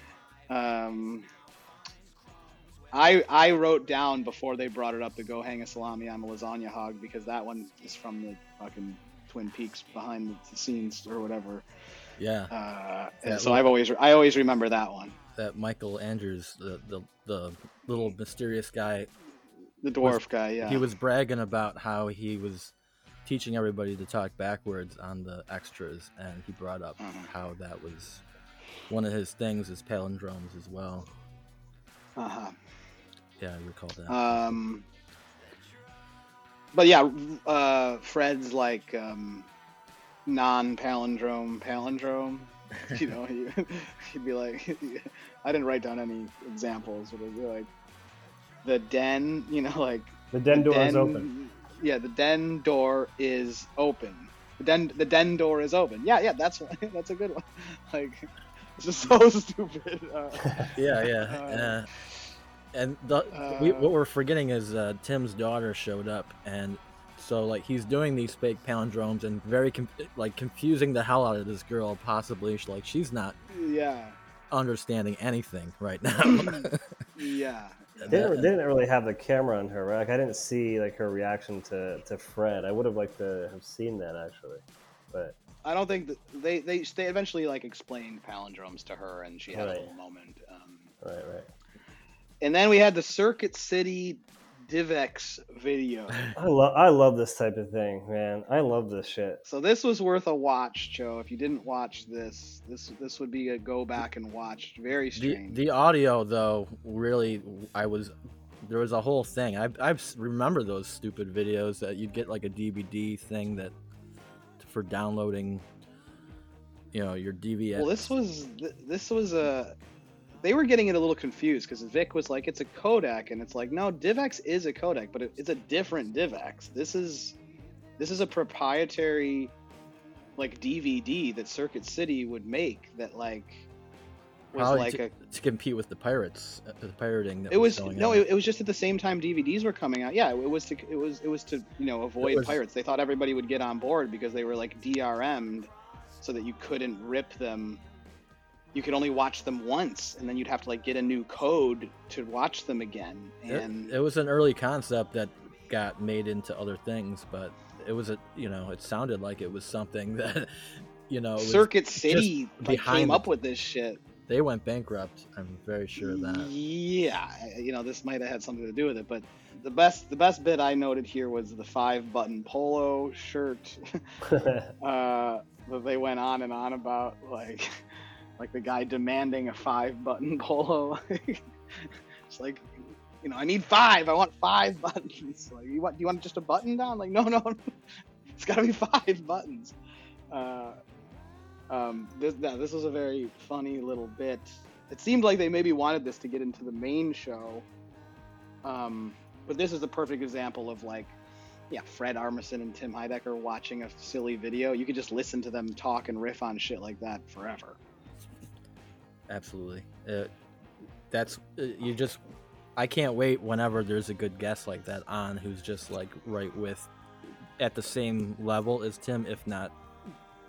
*laughs* um, I I wrote down before they brought it up to go hang a salami on a lasagna hog because that one is from the fucking Twin Peaks behind the scenes or whatever. Yeah, Uh, and That so was- I've always I always remember that one. that Michael Andrews, the the, the little mysterious guy, The dwarf guy, yeah. he was bragging about how he was teaching everybody to talk backwards on the extras, and he brought up Mhm. how that was one of his things is palindromes as well. Uh-huh. Yeah, I recall that. Um, but yeah, uh, Fred's like um, non-palindrome palindrome. *laughs* You know, he, *laughs* he'd be like, *laughs* I didn't write down any examples, but it'd be like the den. You know, like The den door is den- open. Yeah, the den door is open. The den the den door is open. Yeah, yeah, that's that's a good one. Like, it's just so stupid. Uh, Yeah, yeah. Uh, and the, we, uh, what we're forgetting is uh, Tim's daughter showed up, and so like he's doing these fake palindromes and very com- like confusing the hell out of this girl. Possibly, She- like she's not yeah, understanding anything right now. *laughs* yeah. They didn't, they didn't really have the camera on her, right? Like I didn't see like her reaction to, to Fred. I would have liked to have seen that actually, but I don't think that they they they eventually like explained palindromes to her, and she had Right. a little moment. Um, right, right. And then we had the Circuit City DivX video. I love I love this type of thing, man. I love this shit. So this was worth a watch, Joe. If you didn't watch this, this this would be a go back and watch. Very The, strange. the audio though really I was there was a whole thing. I I remember those stupid videos that you'd get like a DVD thing that for downloading you know your DVS. well, this was this was a. They were getting it a little confused because Vic was like, "It's a codec," and it's like, "No, DivX is a codec, but it, it's a different DivX. This is this is a proprietary like DVD that Circuit City would make that like was Probably like to, a to compete with the pirates, uh, the pirating. That it was going no it, it was just at the same time dvds were coming out yeah it was to it was it was to you know avoid was- pirates they thought everybody would get on board because they were like drm'd so that you couldn't rip them you could only watch them once and then you'd have to like get a new code to watch them again It- and it, was an early concept that got made into other things, but it was a you know it sounded like it was something *laughs* that you know circuit city like, came up with this shit they went bankrupt. I'm very sure of that. yeah you know this might have had something to do with it but the best the best bit i noted here was the five button polo shirt *laughs* uh, that they went on and on about, like, *laughs* like the guy demanding a five button *laughs* polo. *laughs* it's like, you know, I need five. I want five *laughs* buttons. Like, you want, do you want just a button down? Like, no, no, it's got to be five buttons. Uh, um, this, yeah, this was a very funny little bit. It seemed like they maybe wanted this to get into the main show. Um, but this is a perfect example of like yeah, Fred Armisen and Tim Heidecker watching a silly video. You could just listen to them talk and riff on shit like that forever. Absolutely. Uh, that's uh, you just. I can't wait whenever there's a good guest like that on who's just like right with, at the same level as Tim, if not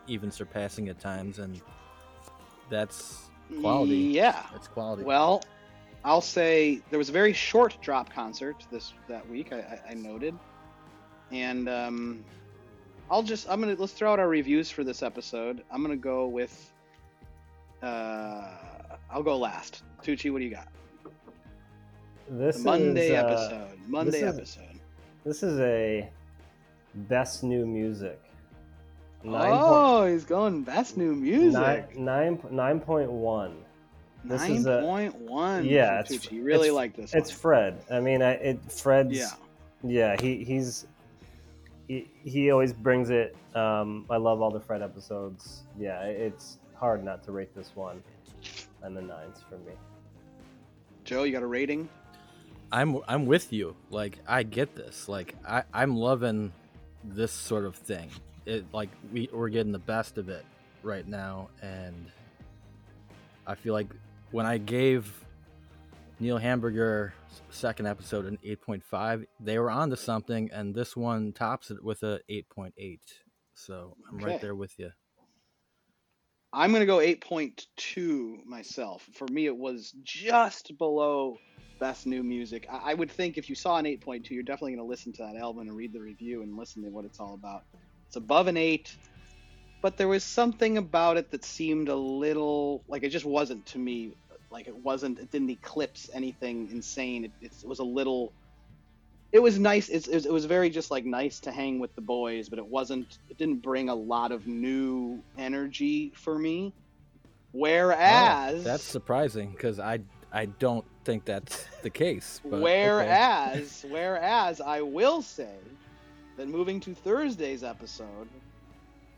even surpassing at times, and that's quality. Yeah. That's quality. Well, I'll say there was a very short drop concert this that week. I, I, I noted, and um, I'll just I'm gonna let's throw out our reviews for this episode. I'm gonna go with. Uh, I'll go last. Tucci, what do you got? this The Monday is, uh, episode. Monday is- episode. This is a best new music. Nine oh, he's going best new point, music. nine, nine, point one. this Nine is a- point one. Yeah, it's- Tucci. You really it's- like this. It's one. Fred. I mean, I, it Fred's. Yeah. Yeah, he he's he, he always brings it. Um, I love all the Fred episodes. Yeah, it's hard not to rate this one and the nines for me. Joe, you got a rating? I'm I'm with you. Like I get this. Like I I'm loving this sort of thing. It like we we're getting the best of it right now, and I feel like when I gave Neil Hamburger second episode an 8.5, they were onto something, and this one tops it with a 8.8. So I'm Okay. right there with you. I'm gonna go 8.2 myself. For me, it was just below best new music. I, I would think if you saw an 8.2, you're definitely gonna listen to that album and read the review and listen to what it's all about. It's above an eight, but there was something about it that seemed a little like it just wasn't to me. Like it wasn't. It didn't eclipse anything insane. It, it was a little. It was nice. It, was, it was very just like nice to hang with the boys, but it wasn't. It didn't bring a lot of new energy for me. Whereas, Oh, That's surprising because I I don't think that's the case. but okay. whereas, *laughs* whereas I will say that moving to Thursday's episode,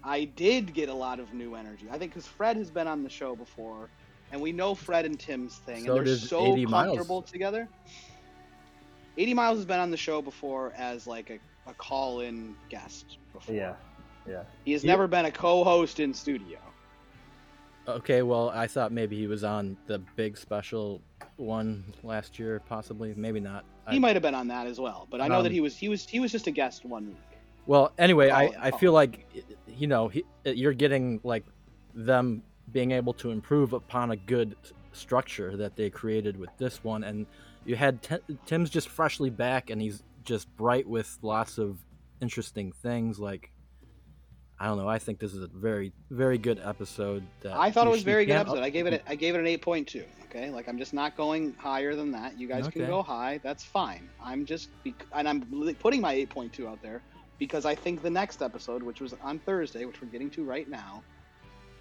I did get a lot of new energy. I think because Fred has been on the show before, and we know Fred and Tim's thing, So and they're so AD Miles. comfortable together. AD Miles has been on the show before as like a, a call-in guest before. Yeah, yeah. He has Yeah. never been a co-host in studio. Okay, well, I thought maybe he was on the big special one last year, possibly. Maybe not. He I- might have been on that as well, but I know that Um, he was he was he was just a guest one week. Well, anyway, I, Call it, I feel like, you know, he, you're getting like them being able to improve upon a good structure that they created with this one, and you had Ti- Tim's just freshly back, and he's just bright with lots of interesting things. Like, I don't know. I think this is a very, very good episode. That I thought it was a very good episode. I gave it a, I gave it an eight point two. Okay, like I'm just not going higher than that. You guys can go high. That's fine. I'm just bec- and I'm putting my eight point two out there because I think the next episode, which was on Thursday, which we're getting to right now,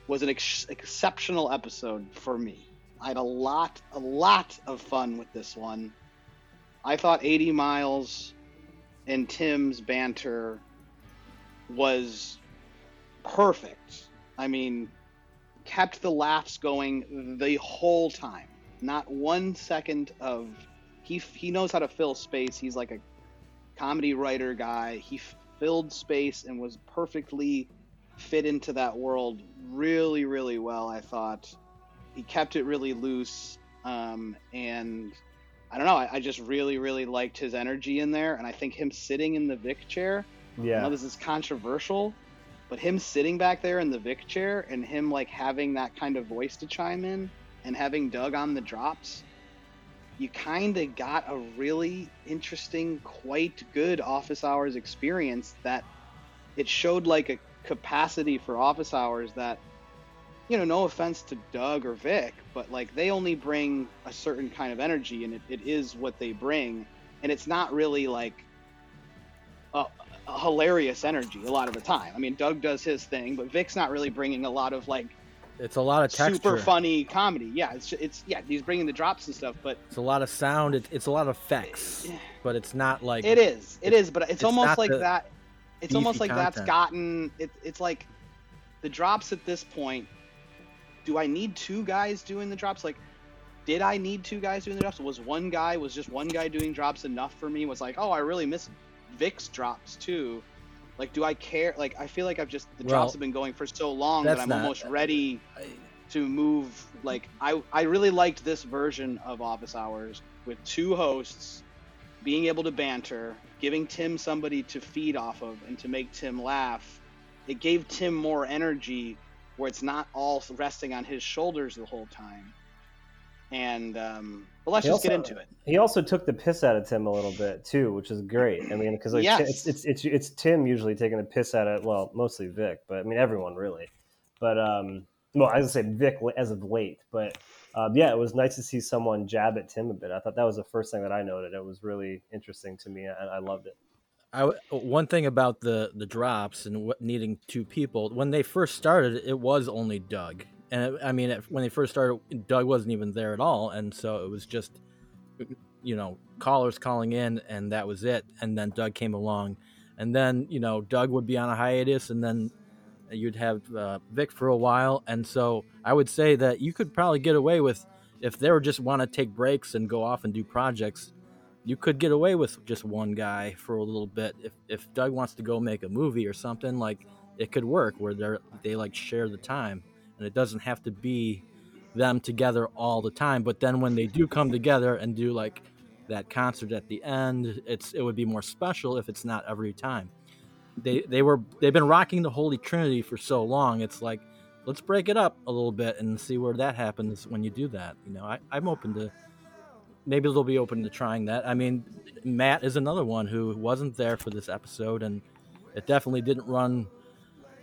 was an ex- exceptional episode for me. I had a lot, a lot of fun with this one. I thought AD Miles and Tim's banter was perfect. I mean, kept the laughs going the whole time. Not one second of he he knows how to fill space. He's like a comedy writer guy. He filled space and was perfectly fit into that world really really well. I thought he kept it really loose um, and I don't know. I, I just really really liked his energy in there, and I think him sitting in the Vic chair I know Yeah, this is controversial, but him sitting back there in the Vic chair and him like having that kind of voice to chime in and having Doug on the drops, you kind of got a really interesting, quite good office hours experience that it showed like a capacity for office hours that you know no offense to doug or vic but like they only bring a certain kind of energy and it, it is what they bring and it's not really like a, a hilarious energy a lot of the time i mean doug does his thing but vic's not really bringing a lot of like It's a lot of texture. super funny comedy yeah it's it's yeah he's bringing the drops and stuff but It's a lot of sound. It, it's a lot of effects, but it's not like It is. It is, but it's, it's almost like that. It's almost like that's gotten. It, it's like the drops at this point. Do I need two guys doing the drops? Like, did I need two guys doing the drops? Was one guy was just one guy doing drops enough for me? Was like, oh, I really miss Vic's drops too. Like, do I care? Like, I feel like I've just the Well, drops have been going for so long that I'm not- almost ready to move like I I really liked this version of Office Hours with two hosts being able to banter, giving Tim somebody to feed off of and to make Tim laugh. It gave Tim more energy where it's not all resting on his shoulders the whole time. And um but let's He just get also- into it. he also took the piss out of Tim a little bit too, which is great. I mean, because like Yes. it's, it's it's it's Tim usually taking the piss out of well, mostly Vic, but I mean everyone really. But um, well, I was gonna say Vic as of late, but um, yeah, it was nice to see someone jab at Tim a bit. I thought that was the first thing that I noted. It was really interesting to me, and I loved it. I one thing about the the drops and what needing two people when they first started, it was only Doug, and it, I mean it, when they first started, Doug wasn't even there at all, and so it was just you know callers calling in, and that was it. And then Doug came along, and then you know Doug would be on a hiatus, and then you'd have uh, Vic for a while, and so I would say that you could probably get away with if they were just want to take breaks and go off and do projects you could get away with just one guy for a little bit. If if Doug wants to go make a movie or something like it could work where they are they like share the time and it doesn't have to be them together all the time. But then when they do come together and do like that concert at the end it's it would be more special if it's not every time. They they were they've been rocking the holy trinity for so long it's like let's break it up a little bit and see where that happens when you do that you know? I, i'm open to maybe they'll be open to trying that. I mean, Matt is another one who wasn't there for this episode, and it definitely didn't run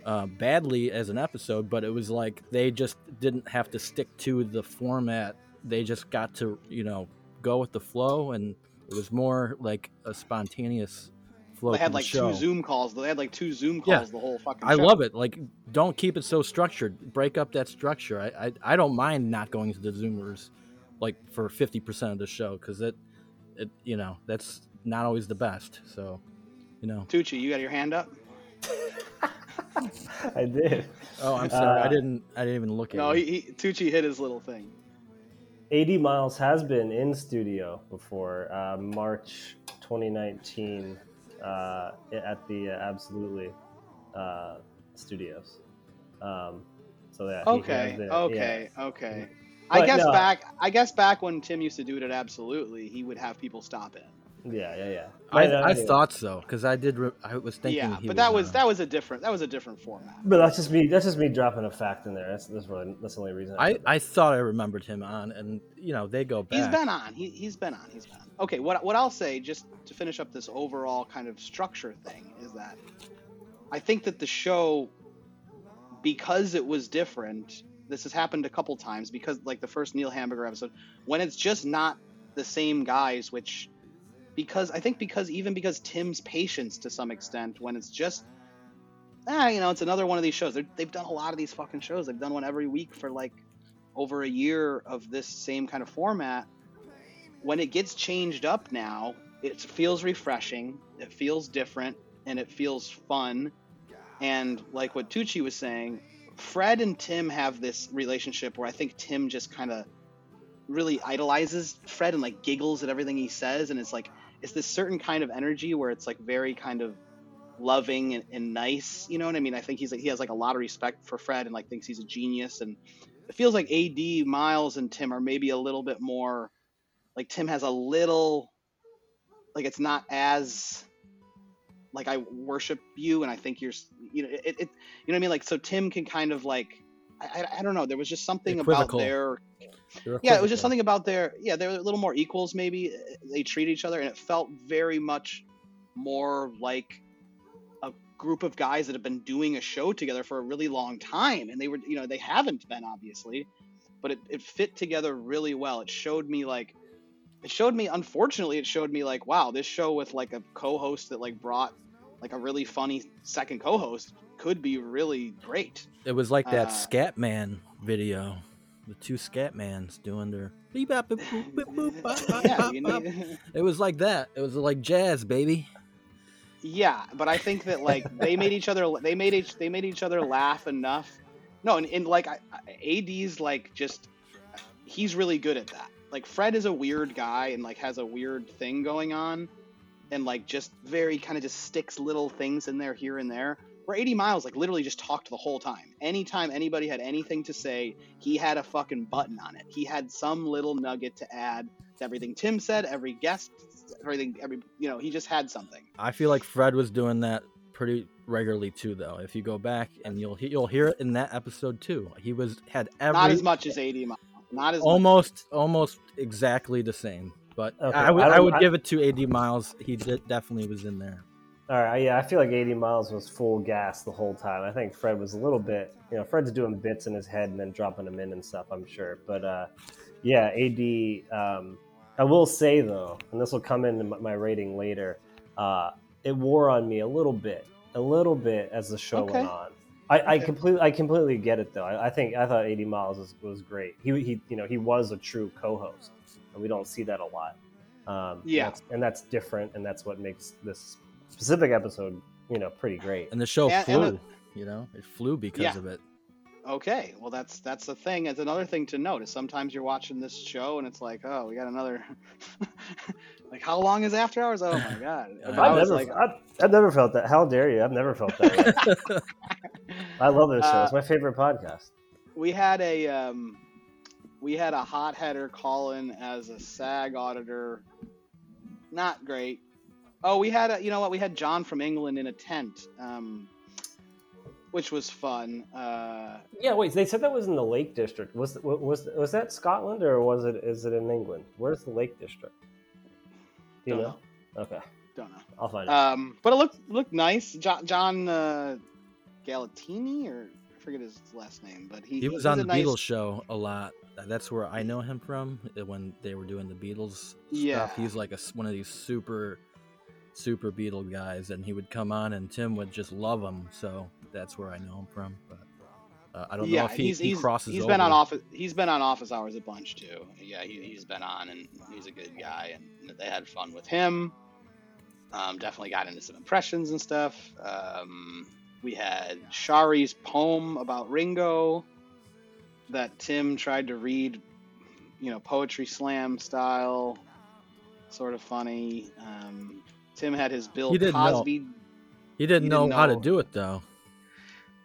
uh, badly as an episode, but it was like they just didn't have to stick to the format. They just got to, you know, go with the flow, and it was more like a spontaneous flow. They had like show. two Zoom calls. They had like two Zoom Yeah. calls the whole fucking I show. love it. Like, don't keep it so structured. Break up that structure. I, I, I don't mind not going to the Zoomers, like for fifty percent of the show, because it, it, you know, that's not always the best. So, you know. Tucci, you got your hand up? *laughs* I did. Oh, I'm sorry. I Uh, didn't. I didn't even look at No, it. he, he Tucci hit his little thing. AD Miles has been in studio before, uh, March 2019, uh, at the uh, Absolutely uh, Studios. Um, so yeah. he has Okay, been- okay, okay. I guess no. back I guess back when Tim used to do it at Absolutely, he would have people stop in. Yeah, yeah, yeah. yeah. I, uh, I thought so because I did. Re- I was thinking. yeah, he but that was that was a different that was a different format. But that's just me. That's just me dropping a fact in there. That's that's really that's the only reason. I, said that. I thought I remembered him on, and you know they go back. He's been on. He, he's been on. He's been on. Okay, what what I'll say just to finish up this overall kind of structure thing is that I think that the show because it was different. This has happened a couple times because like the first Neil Hamburger episode, when it's just not the same guys, which because I think because even because Tim's patience to some extent when it's just ah you know it's another one of these shows. They're, they've done a lot of these fucking shows. They've done one every week for like over a year of this same kind of format. When it gets changed up now it feels refreshing it feels different and it feels fun. And like what Tucci was saying Fred and Tim have this relationship where I think Tim just kind of really idolizes Fred and like giggles at everything he says and it's like it's this certain kind of energy where it's like very kind of loving and, and nice. You know what I mean? I think he's like he has like a lot of respect for Fred and like thinks he's a genius. And it feels like AD, Miles, and Tim are maybe a little bit more like Tim has a little like it's not as like I worship you and I think you're you know it, it you know what I mean? Like so Tim can kind of like I, I don't know. There was just something about their yeah, it was just something about their yeah they were a little more equals maybe. They treat each other and it felt very much more like a group of guys that have been doing a show together for a really long time. And they were you know they haven't been obviously but it, it fit together really well. It showed me like it showed me unfortunately it showed me like wow this show with like a co-host that like brought like a really funny second co-host could be really great it was like that uh, Scatman video the two Scatmans doing their It was like that. It was like jazz, baby. Yeah, but I think that like they made each other they made each they made each other laugh enough. No, and, and like AD's like just he's really good at that. Like Fred is a weird guy and like has a weird thing going on and like just very kind of just sticks little things in there here and there where AD Miles like literally just talked the whole time. Anytime anybody had anything to say, he had a fucking button on it. He had some little nugget to add to everything Tim said, every guest, everything, every you know, he just had something. I feel like Fred was doing that pretty regularly too, though. If you go back and you'll you'll hear it in that episode too. He was had every not as much as AD Miles, not as almost much. almost exactly the same. But okay. I, I would I, give it to AD Miles. He did, definitely was in there. All right, yeah, I feel like AD Miles was full gas the whole time. I think Fred was a little bit, you know, Fred's doing bits in his head and then dropping them in and stuff. I'm sure, but uh, yeah, AD. Um, I will say though, and this will come into my rating later. Uh, it wore on me a little bit, a little bit as the show okay. went on. I, okay. I, completely, I completely get it though. I, I, think I thought AD Miles was, was great. He, he, you know, he was a true co-host, and we don't see that a lot. Um, yeah, and that's, and that's different, and that's what makes this specific episode, you know, pretty great. And the show and, flew. And you know, it flew because yeah. of it. Okay, well that's that's the thing. It's another thing to note is sometimes you're watching this show and it's like, oh, we got another. *laughs* like, how long is After Hours? Oh my god! *laughs* I've never, like... I've, I've, never felt that. How dare you? I've never felt that. *laughs* I love this show. It's uh, my favorite podcast. We had a um, we had a hot header call in as a SAG auditor. Not great. Oh, we had a, you know what? We had John from England in a tent, um, which was fun. Uh, yeah, wait. They said that was in the Lake District. Was was was that Scotland or was it is it in England? Where's the Lake District? Do you know? know? Okay. Don't know. I'll find out. Um, but it looked looked nice. John, John uh, Galatini or forget his last name, but he he was on the nice... Beatles show a lot. That's where I know him from when they were doing the Beatles yeah. stuff. He's like a, one of these super super Beatle guys, and he would come on, and Tim would just love him. So that's where I know him from. But uh, I don't yeah, know if he, he's, he crosses. He's over. been on office. He's been on Office Hours a bunch too. Yeah, he, has been on, and he's a good guy, and they had fun with him. Um, definitely got into some impressions and stuff. Um, we had Shari's poem about Ringo that Tim tried to read, you know, poetry slam style, sort of funny. Um, Tim had his Bill he didn't Cosby. Know. He didn't, he know, didn't know how to do it though.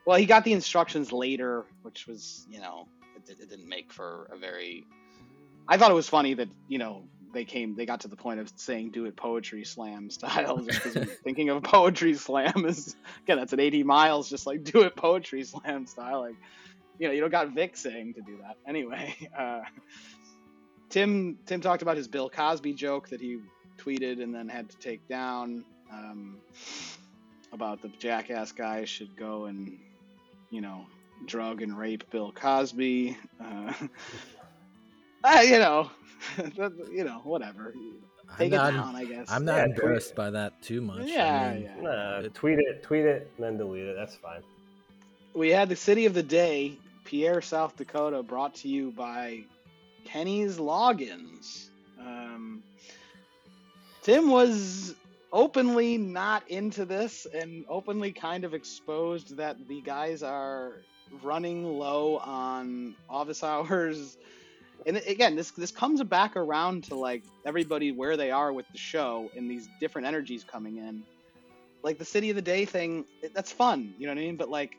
Well, he got the instructions later, which was, you know, it, it, didn't make for a very. I thought it was funny that you know they came, they got to the point of saying "do it poetry slam" *laughs* style, just because *laughs* thinking of poetry slam is again that's at AD Miles, just like do it poetry slam style. Like, you know, you don't got Vic saying to do that anyway. *laughs* Uh, Tim Tim talked about his Bill Cosby joke that he tweeted and then had to take down um, about the jackass guy should go and you know drug and rape Bill Cosby. Uh, *laughs* uh, you know, *laughs* you know, whatever. Take I'm it not, down, I guess. I'm not Yeah, embarrassed by that too much. I Yeah, mean, yeah. Nah, It- tweet it, tweet it, and then delete it. That's fine. We had the city of the day, Pierre, South Dakota, brought to you by Kenny's Logins. Um, Tim was openly not into this and openly kind of exposed that the guys are running low on office *laughs* hours. And again, this this comes back around to like everybody where they are with the show and these different energies coming in. Like the city of the day thing, that's fun, you know what I mean? But like,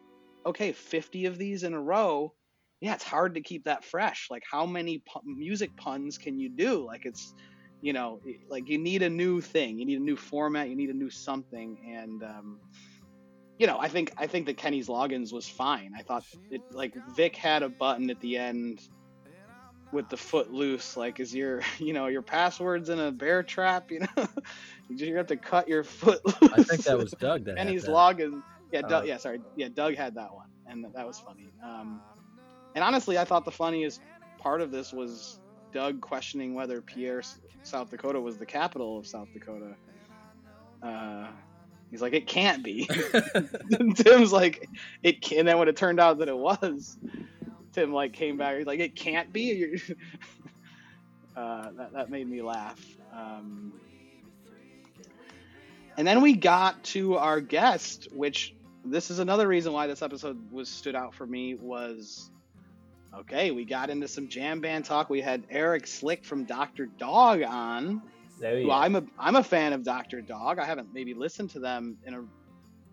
okay, 50 of these in a row, yeah, it's hard to keep that fresh. Like, how many pu- music puns can you do? Like, it's, you know, like you need a new thing, you need a new format, you need a new something, and um, you know, I think I think that Kenny's logins was fine. I thought it like Vic had a button at the end with the foot loose, like is your *laughs* you know your passwords in a bear trap, you *laughs* know, you just have to cut your foot loose. *laughs* I think that was Doug that had Kenny's that. login. Yeah, Doug, Oh. yeah, sorry, yeah, Doug had that one, and that was funny. Um, and honestly, I thought the funniest part of this was Doug questioning whether Pierre, South Dakota, was the capital of South Dakota. Uh, he's like, it can't be. Tim's like, it can. And then when it turned out that it was, Tim like came back. He's like, it can't be. *laughs* Uh, that that made me laugh. Um, and then we got to our guest, which this is another reason why this episode was stood out for me was okay, we got into some jam band talk. We had Eric Slick from Dr. Dog on. There you Well, go. I'm a I'm a fan of Dr. Dog. I haven't maybe listened to them in a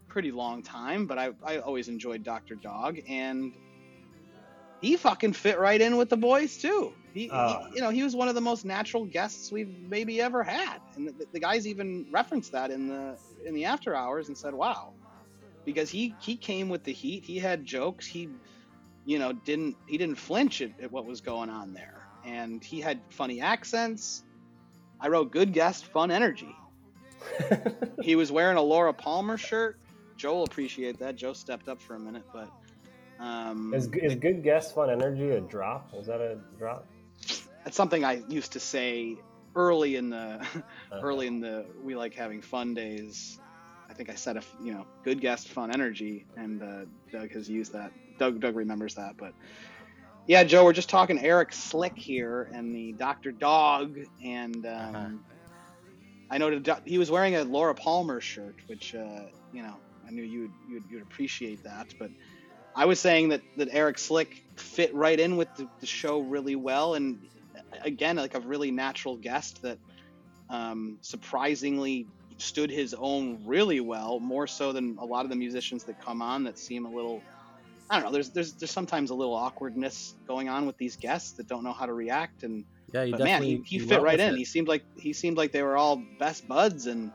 pretty long time, but I, I always enjoyed Dr. Dog and he fucking fit right in with the boys too. He, he- Ah. you know, he was one of the most natural guests we've maybe ever had. And the, the guys even referenced that in the in the after hours and said, "Wow." Because he he came with the heat. He had jokes. He you know, didn't he didn't flinch at, at what was going on there. And he had funny accents. I wrote good guest, fun energy. *laughs* He was wearing a Laura Palmer shirt. Joe will appreciate that. Joe stepped up for a minute, but um, is, is good guest fun energy a drop? Was that a drop? that's something I used to say early in the *laughs* Uh, early in the we like having fun days. I think I said a you know good guest, fun energy, and uh, Doug has used that. Doug Doug remembers that, but yeah, Joe, we're just talking Eric Slick here and the Doctor Dog, and um, Uh-huh. I noted he was wearing a Laura Palmer shirt, which uh, you know I knew you'd, you'd you'd appreciate that, but I was saying that that Eric Slick fit right in with the, the show really well, and again, like a really natural guest that um, surprisingly stood his own really well, more so than a lot of the musicians that come on that seem a little. I don't know. There's there's there's sometimes a little awkwardness going on with these guests that don't know how to react, and Yeah, but man, he, he fit right in. it. He seemed like he seemed like they were all best buds, and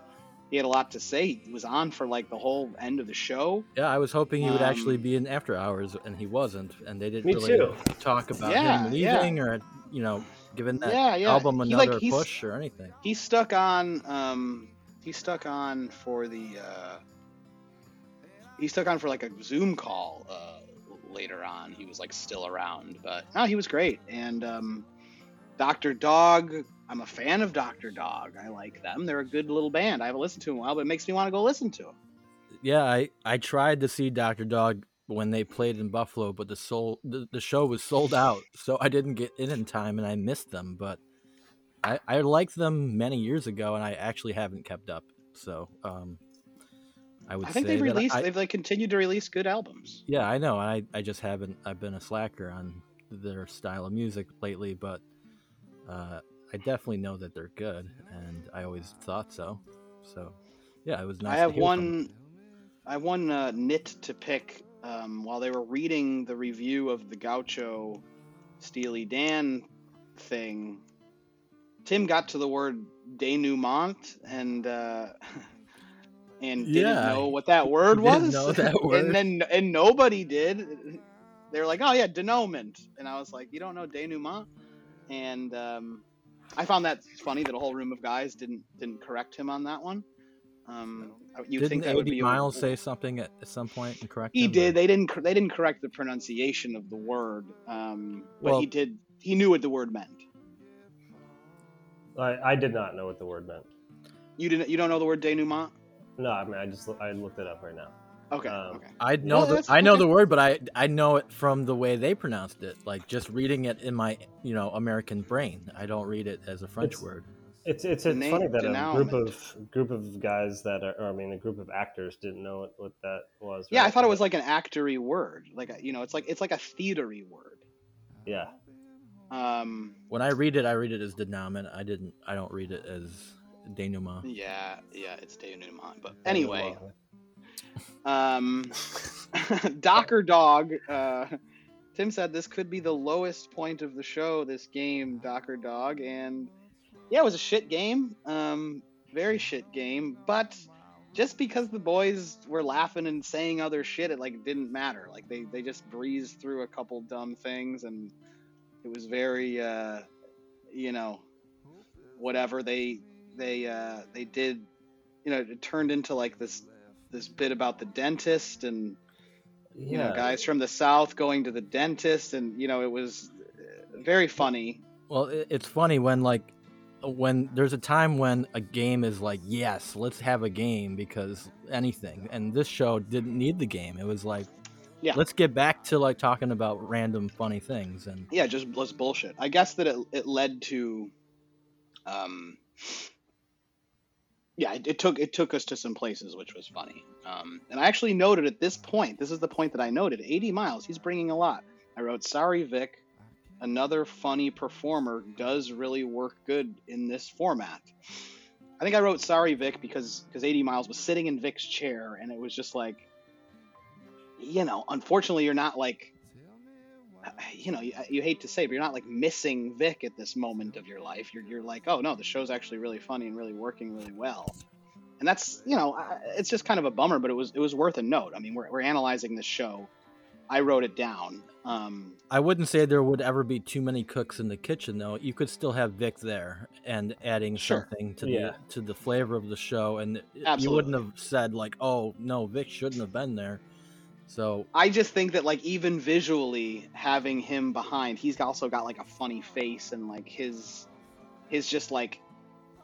he had a lot to say. He was on for like the whole end of the show. Yeah, I was hoping he would actually Um, be in after hours, and he wasn't. And they didn't really too. talk about Yeah, him yeah. leaving or you know giving that yeah, yeah. album He, like, another push or anything. he stuck on um he stuck on for the uh he stuck on for like a zoom call uh later on he was like still around but no he was great and um dr dog i'm a fan of dr dog i like them they're a good little band i haven't listened to them in a while but it makes me want to go listen to them Yeah, I I tried to see Doctor Dog when they played in Buffalo, but the soul the, the show was sold out, so I didn't get in in time, and I missed them. But I I liked them many years ago, and I actually haven't kept up. So um, I would i think they've released I, they've like continued to release good albums Yeah, I know. I I just haven't. I've been a slacker on their style of music lately, but uh, I definitely know that they're good, and I always thought so. So, yeah, it was nice. I to have one. I have one uh, nit to pick. Um, while they were reading the review of the Gaucho Steely Dan thing, Tim got to the word denouement and uh, *laughs* and didn't Yeah, know what that *laughs* word was. that *laughs* word. and then and nobody did. They were like, "Oh yeah, denouement," and I was like, "You don't know denouement?" And um, I found that funny that a whole room of guys didn't didn't correct him on that one. Um, you Didn't think that would 80 be a- Miles say something at, at some point and correct He him, or- did. They didn't. cor- They didn't correct the pronunciation of the word. Um, but Well- he did. He knew what the word meant. I, I did not know what the word meant. You didn't. You don't know the word denouement? No, I mean I just I looked it up right now. Okay. Um, okay. I know Well, the I know okay. the word, but I I know it from the way they pronounced it. Like just reading it in my you know American brain. I don't read it as a French It's- word. It's it's, it's funny that a group of group of guys that are or, I mean a group of actors didn't know what, what that was. Yeah, I thought it was like an actory word. Like you know, it's like it's like a theatery word. yeah. Um, When I read it, I read it as denouement. I didn't. I don't read it as denouement. yeah, yeah, it's denouement. But anyway, Well, um, *laughs* Docker Dog. Uh, Tim said this could be the lowest point of the show. This game, Docker Dog, and yeah, it was a shit game. Um, very shit game. But just because the boys were laughing and saying other shit, it like didn't matter. Like they they just breezed through a couple dumb things, and it was very, uh, you know, whatever they they uh, they did. You know, it turned into like this this bit about the dentist and you know guys from the south going to the dentist and you know it was very funny Well, it's funny when like when there's a time when a game is like, yes, let's have a game because anything. And this show didn't need the game. It was like, Yeah. let's get back to like talking about random funny things. And yeah just let's bullshit i guess that it, it led to um yeah it, it took it took us to some places which was funny. Um and i actually noted at this point this is the point that i noted AD Miles he's bringing a lot. I wrote sorry vic another funny performer does really work good in this format. I think i wrote sorry vic because because AD Miles was sitting in vic's chair and it was just like you know unfortunately you're not like you know, you, you hate to say, it, but you're not like missing Vic at this moment of your life. You're, you're like, oh no, the show's actually really funny and really working really well. And that's, you know, I- it's just kind of a bummer, but it was, it was worth a note. I mean, we're, we're analyzing this show. I wrote it down. Um, I wouldn't say there would ever be too many cooks in the kitchen, though. You could still have Vic there and adding Sure. something to Yeah. the to the flavor of the show. And you wouldn't have said like, "Oh no, Vic shouldn't have been there." So I just think that like even visually having him behind, he's also got like a funny face and like his his just like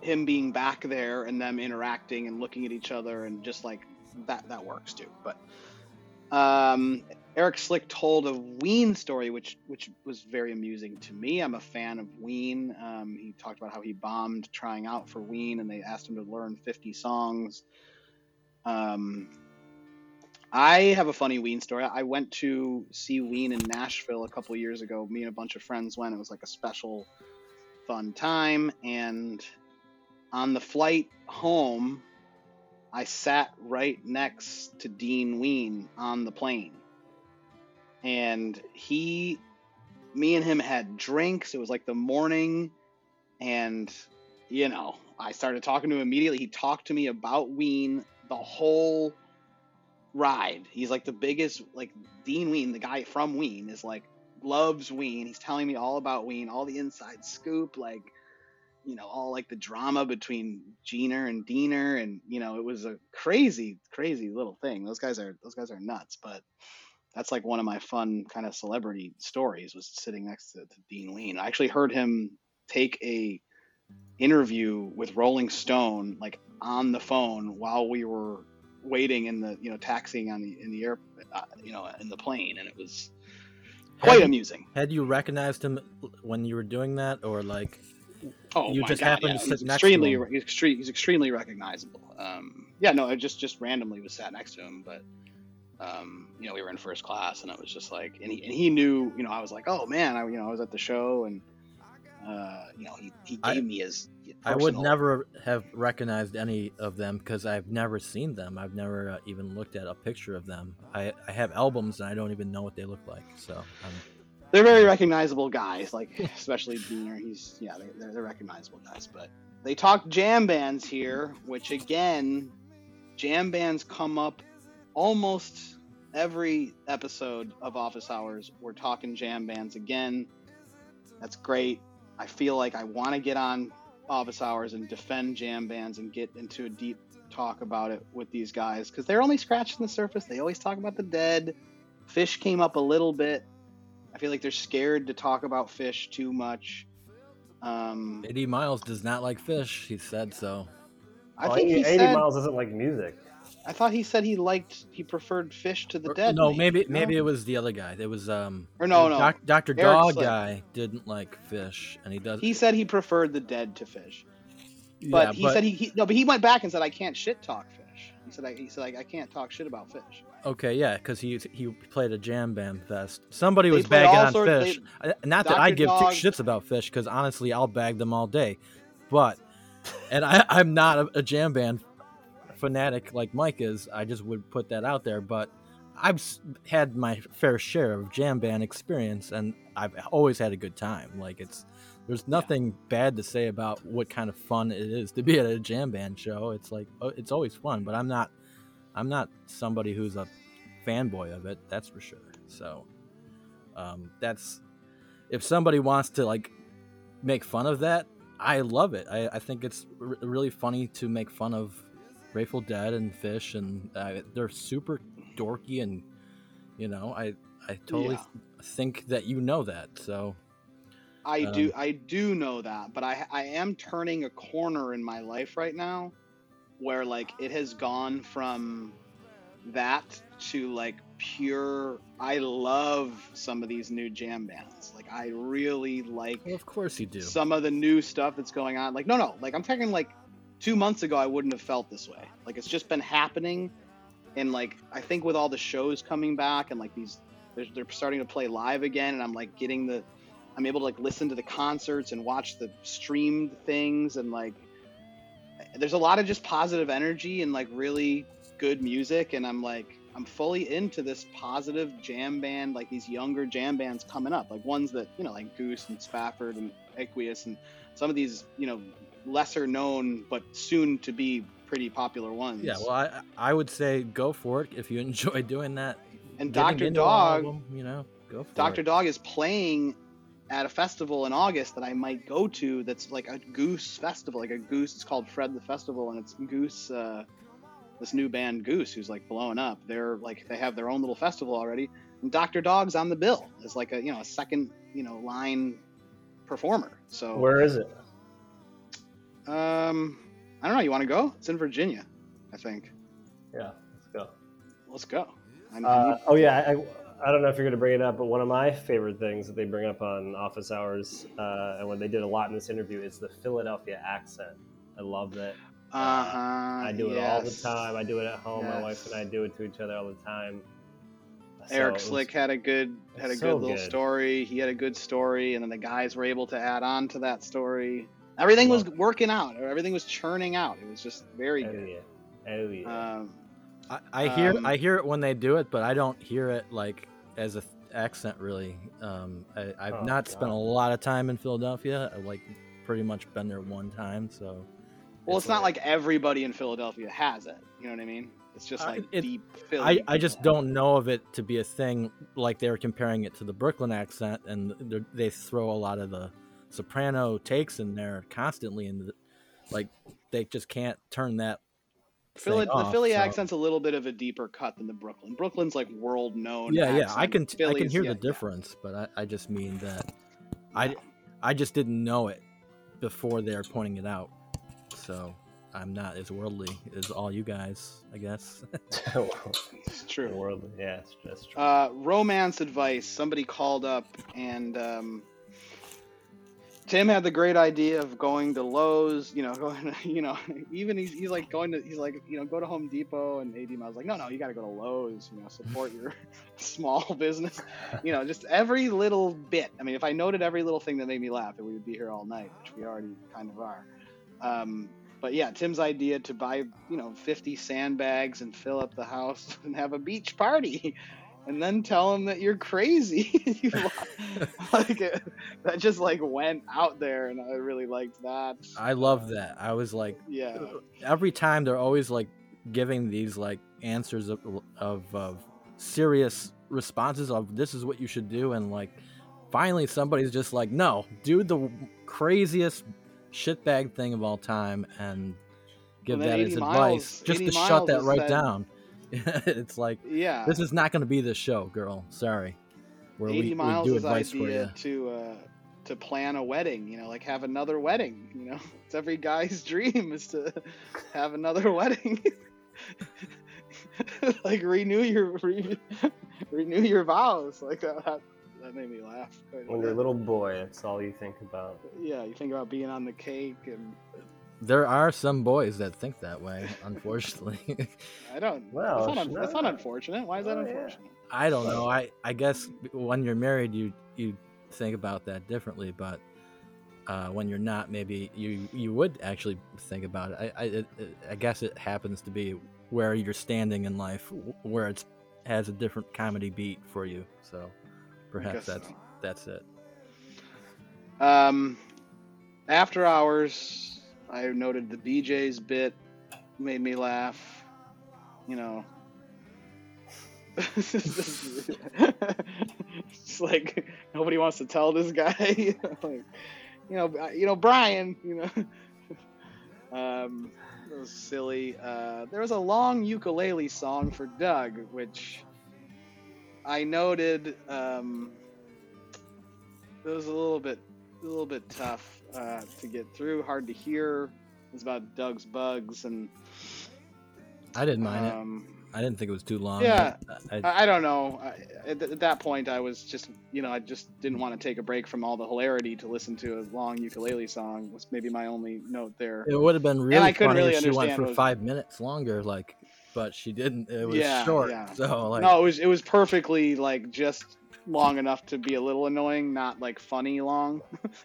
him being back there and them interacting and looking at each other and just like that that works too. But um Eric Slick told a Ween story which which was very amusing to me. I'm a fan of Ween. Um, he talked about how he bombed trying out for Ween and they asked him to learn 50 songs. Um, I have a funny Ween story. I went to see Ween in Nashville a couple years ago. Me and a bunch of friends went. It was like a special, fun time. And on the flight home, I sat right next to Dean Ween on the plane. And he, me and him had drinks. It was like the morning. And, you know, I started talking to him immediately. He talked to me about Ween the whole ride. He's like the biggest, like Dean Ween, the guy from Ween, is like loves Ween. He's telling me all about Ween, all the inside scoop, like you know, all like the drama between Gener and Deaner, and you know, it was a crazy, crazy little thing. Those guys are those guys are nuts, but that's like one of my fun kind of celebrity stories was sitting next to, to Dean Ween. I actually heard him take a interview with Rolling Stone like on the phone while we were waiting in the you know taxiing on the in the air uh, you know in the plane and it was quite Had- amusing had you recognized him when you were doing that, or like oh You just God, happened yeah, to he's sit next to extremely him. he's, extre- he's extremely recognizable um yeah no i just just randomly was sat next to him but um you know we were in first class and it was just like and he, and he knew you know i was like oh man i you know i was at the show and uh you know he, he I- gave me his I would never have recognized any of them because I've never seen them. I've never uh, even looked at a picture of them. I, I have albums and I don't even know what they look like. So um, they're very recognizable guys, like *laughs* especially Deaner. He's yeah, they- they're, they're recognizable guys. But they talk jam bands here, which again, jam bands come up almost every episode of Office Hours. We're talking jam bands again. That's great. I feel like I want to get on Office Hours and defend jam bands and get into a deep talk about it with these guys because they're only scratching the surface. They always talk about the dead. Fish came up a little bit. I feel like they're scared to talk about fish too much. Um, AD Miles does not like fish. He said so. I Oh, think he 80 said. miles doesn't like music. I thought he said he liked. He preferred fish to the Or- dead. no, meat. maybe maybe it was the other guy. It was um Or no, no. Doc, Dr. Dog Slick. guy didn't like fish, and he does. He said he preferred the dead to fish. But yeah, he said he, he no, but he went back and said I can't shit talk fish. He said I, he said like, I can't talk shit about fish. Okay, yeah, because he he played a jam band fest. Somebody They was bagging on fish. I- Not that I give two shits about fish, because honestly, I'll bag them all day. But, and I, I'm not a, a jam band fanatic like Mike is. I just would put that out there. But I've had my fair share of jam band experience, and I've always had a good time. Like it's. There's nothing bad to say about what kind of fun it is to be at a jam band show. It's like oh, it's always fun, but I'm not I'm not somebody who's a fanboy of it. That's for sure. So, um, that's if somebody wants to like make fun of that, I love it. I, I think it's r- really funny to make fun of Grateful Dead and Phish, and uh, they're super dorky, and you know, I I totally Yeah. think that you know that. So, I Um, do I do know that, but I I am turning a corner in my life right now where like it has gone from that to like pure I love some of these new jam bands. Like I really like well, of course you do. some of the new stuff that's going on. Like no no, like I'm talking like 2 months ago I wouldn't have felt this way. Like it's just been happening. And like I think with all the shows coming back and like these they're, they're starting to play live again and I'm like getting the I'm able to like listen to the concerts and watch the streamed things and like there's a lot of just positive energy and like really good music. And I'm like I'm fully into this positive jam band like these younger jam bands coming up. Like ones that you know like Goose and Spafford and Aqueous and some of these you know lesser known but soon to be pretty popular ones yeah, well, I I would say go for it if you *laughs* enjoy doing that. and Dr. into all of Dog them, you know, go for Dr. Dog is playing at a festival in August that I might go to. That's like a Goose festival, like a Goose. It's called Fred the Festival, and it's Goose. Uh, this new band Goose, who's like blowing up. They're like they have their own little festival already, and Dr. Dog's on the bill as like a you know a second you know line performer. So Where is it? Um, I don't know. You want to go? It's in Virginia, I think. Yeah, let's go. Let's go. Uh, oh yeah, I, I don't know if you're going to bring it up, but one of my favorite things that they bring up on office hours, uh, and when they did a lot in this interview, is the Philadelphia accent. I love that. uh-huh, I do it all the time. I do it at home. My wife and I do it to each other all the time. So Eric was- Slick had a good had a so good little good. story. He had a good story, and then the guys were able to add on to that story. Everything was it. working out. Everything was churning out. It was just very Oh good. yeah, oh yeah. Um, I, I hear Um, I hear it when they do it, but I don't hear it like as a th- accent really. Um, I, I've Oh, not spent a lot of time in Philadelphia. I've like pretty much been there one time, so. well, it's, not like everybody in Philadelphia has it. You know what I mean? It's just Uh, like it- deep I, Philly. I just don't know of it to be a thing like they were comparing it to the Brooklyn accent, and they throw a lot of the soprano takes in there constantly, and the, like they just can't turn that. Philly, thing the Philly so- accent's a little bit of a deeper cut than the Brooklyn. Brooklyn's like world known. Yeah, yeah, I accent. can I can hear yeah, the yeah. difference, but I, I just mean that I Yeah. I just didn't know it before they're pointing it out, so I'm not as worldly as all you guys, I guess. *laughs* *laughs* It's true. World, yeah, it's that's true. Uh, romance advice. Somebody called up and um, Tim had the great idea of going to Lowe's. You know, *laughs* going. You know, even he's, he's like going to. He's like, you know, go to Home Depot and AD. I was like, no, no, you got to go to Lowe's. You know, support your *laughs* small *laughs* business. You know, just every little bit. I mean, if I noted every little thing that made me laugh, we would be here all night, which we already kind of are. Um, but yeah, Tim's idea to buy, you know, 50 sandbags and fill up the house and have a beach party and then tell him that you're crazy. *laughs* You *laughs* like it, that just like went out there and I really liked that. I love that. I was like, Yeah. Uh, every time they're always like giving these like answers of of, of serious responses of this is what you should do, and like finally somebody's just like, no, do the craziest shitbag thing of all time, and give And that AD as Miles- advice, just AD to shut that right said- down. *laughs* it's like Yeah. this is not going to be the show, girl. Sorry. Where AD we, we Miles' do advice for you. idea to uh, to plan a wedding, you know, like have another wedding. You know, *laughs* it's every guy's *laughs* dream is to have another wedding. like renew your re, renew your vows. Like that, that, that made me laugh. When you're a little boy, it's all you think about. yeah, you think about being on the cake, and There are some boys that think that way, unfortunately. I don't. Well, that's, not, sh- that's not unfortunate. Why is that Oh, yeah. unfortunate? I don't know. I I guess when you're married, you you think about that differently, but uh, when you're not, maybe you you would actually think about it. I I, it, it- I guess it happens to be where you're standing in life, where it's has a different comedy beat for you. So perhaps that's so. that's it. Um, after hours, I noted the BJ's bit made me laugh. You know, *laughs* it's like nobody wants to tell this guy. *laughs* like, you know, you know Brian. You know, *laughs* um, it was silly. Uh, there was a long ukulele song for Doug, which I noted. Um, it was a little bit a little bit tough uh, to get through, hard to hear. It was about Doug's bugs and I didn't mind it. um, I didn't think it was too long. yeah, I, I, don't know. I, at, th- at that point, I was just you know I just didn't want to take a break from all the hilarity to listen to a long ukulele song. Was maybe my only note there. it would have been really I funny really if she went for what- five minutes longer, like, but she didn't. It was Yeah, short, yeah. so like. no, it was it was perfectly like just long enough to be a little annoying, not like funny long.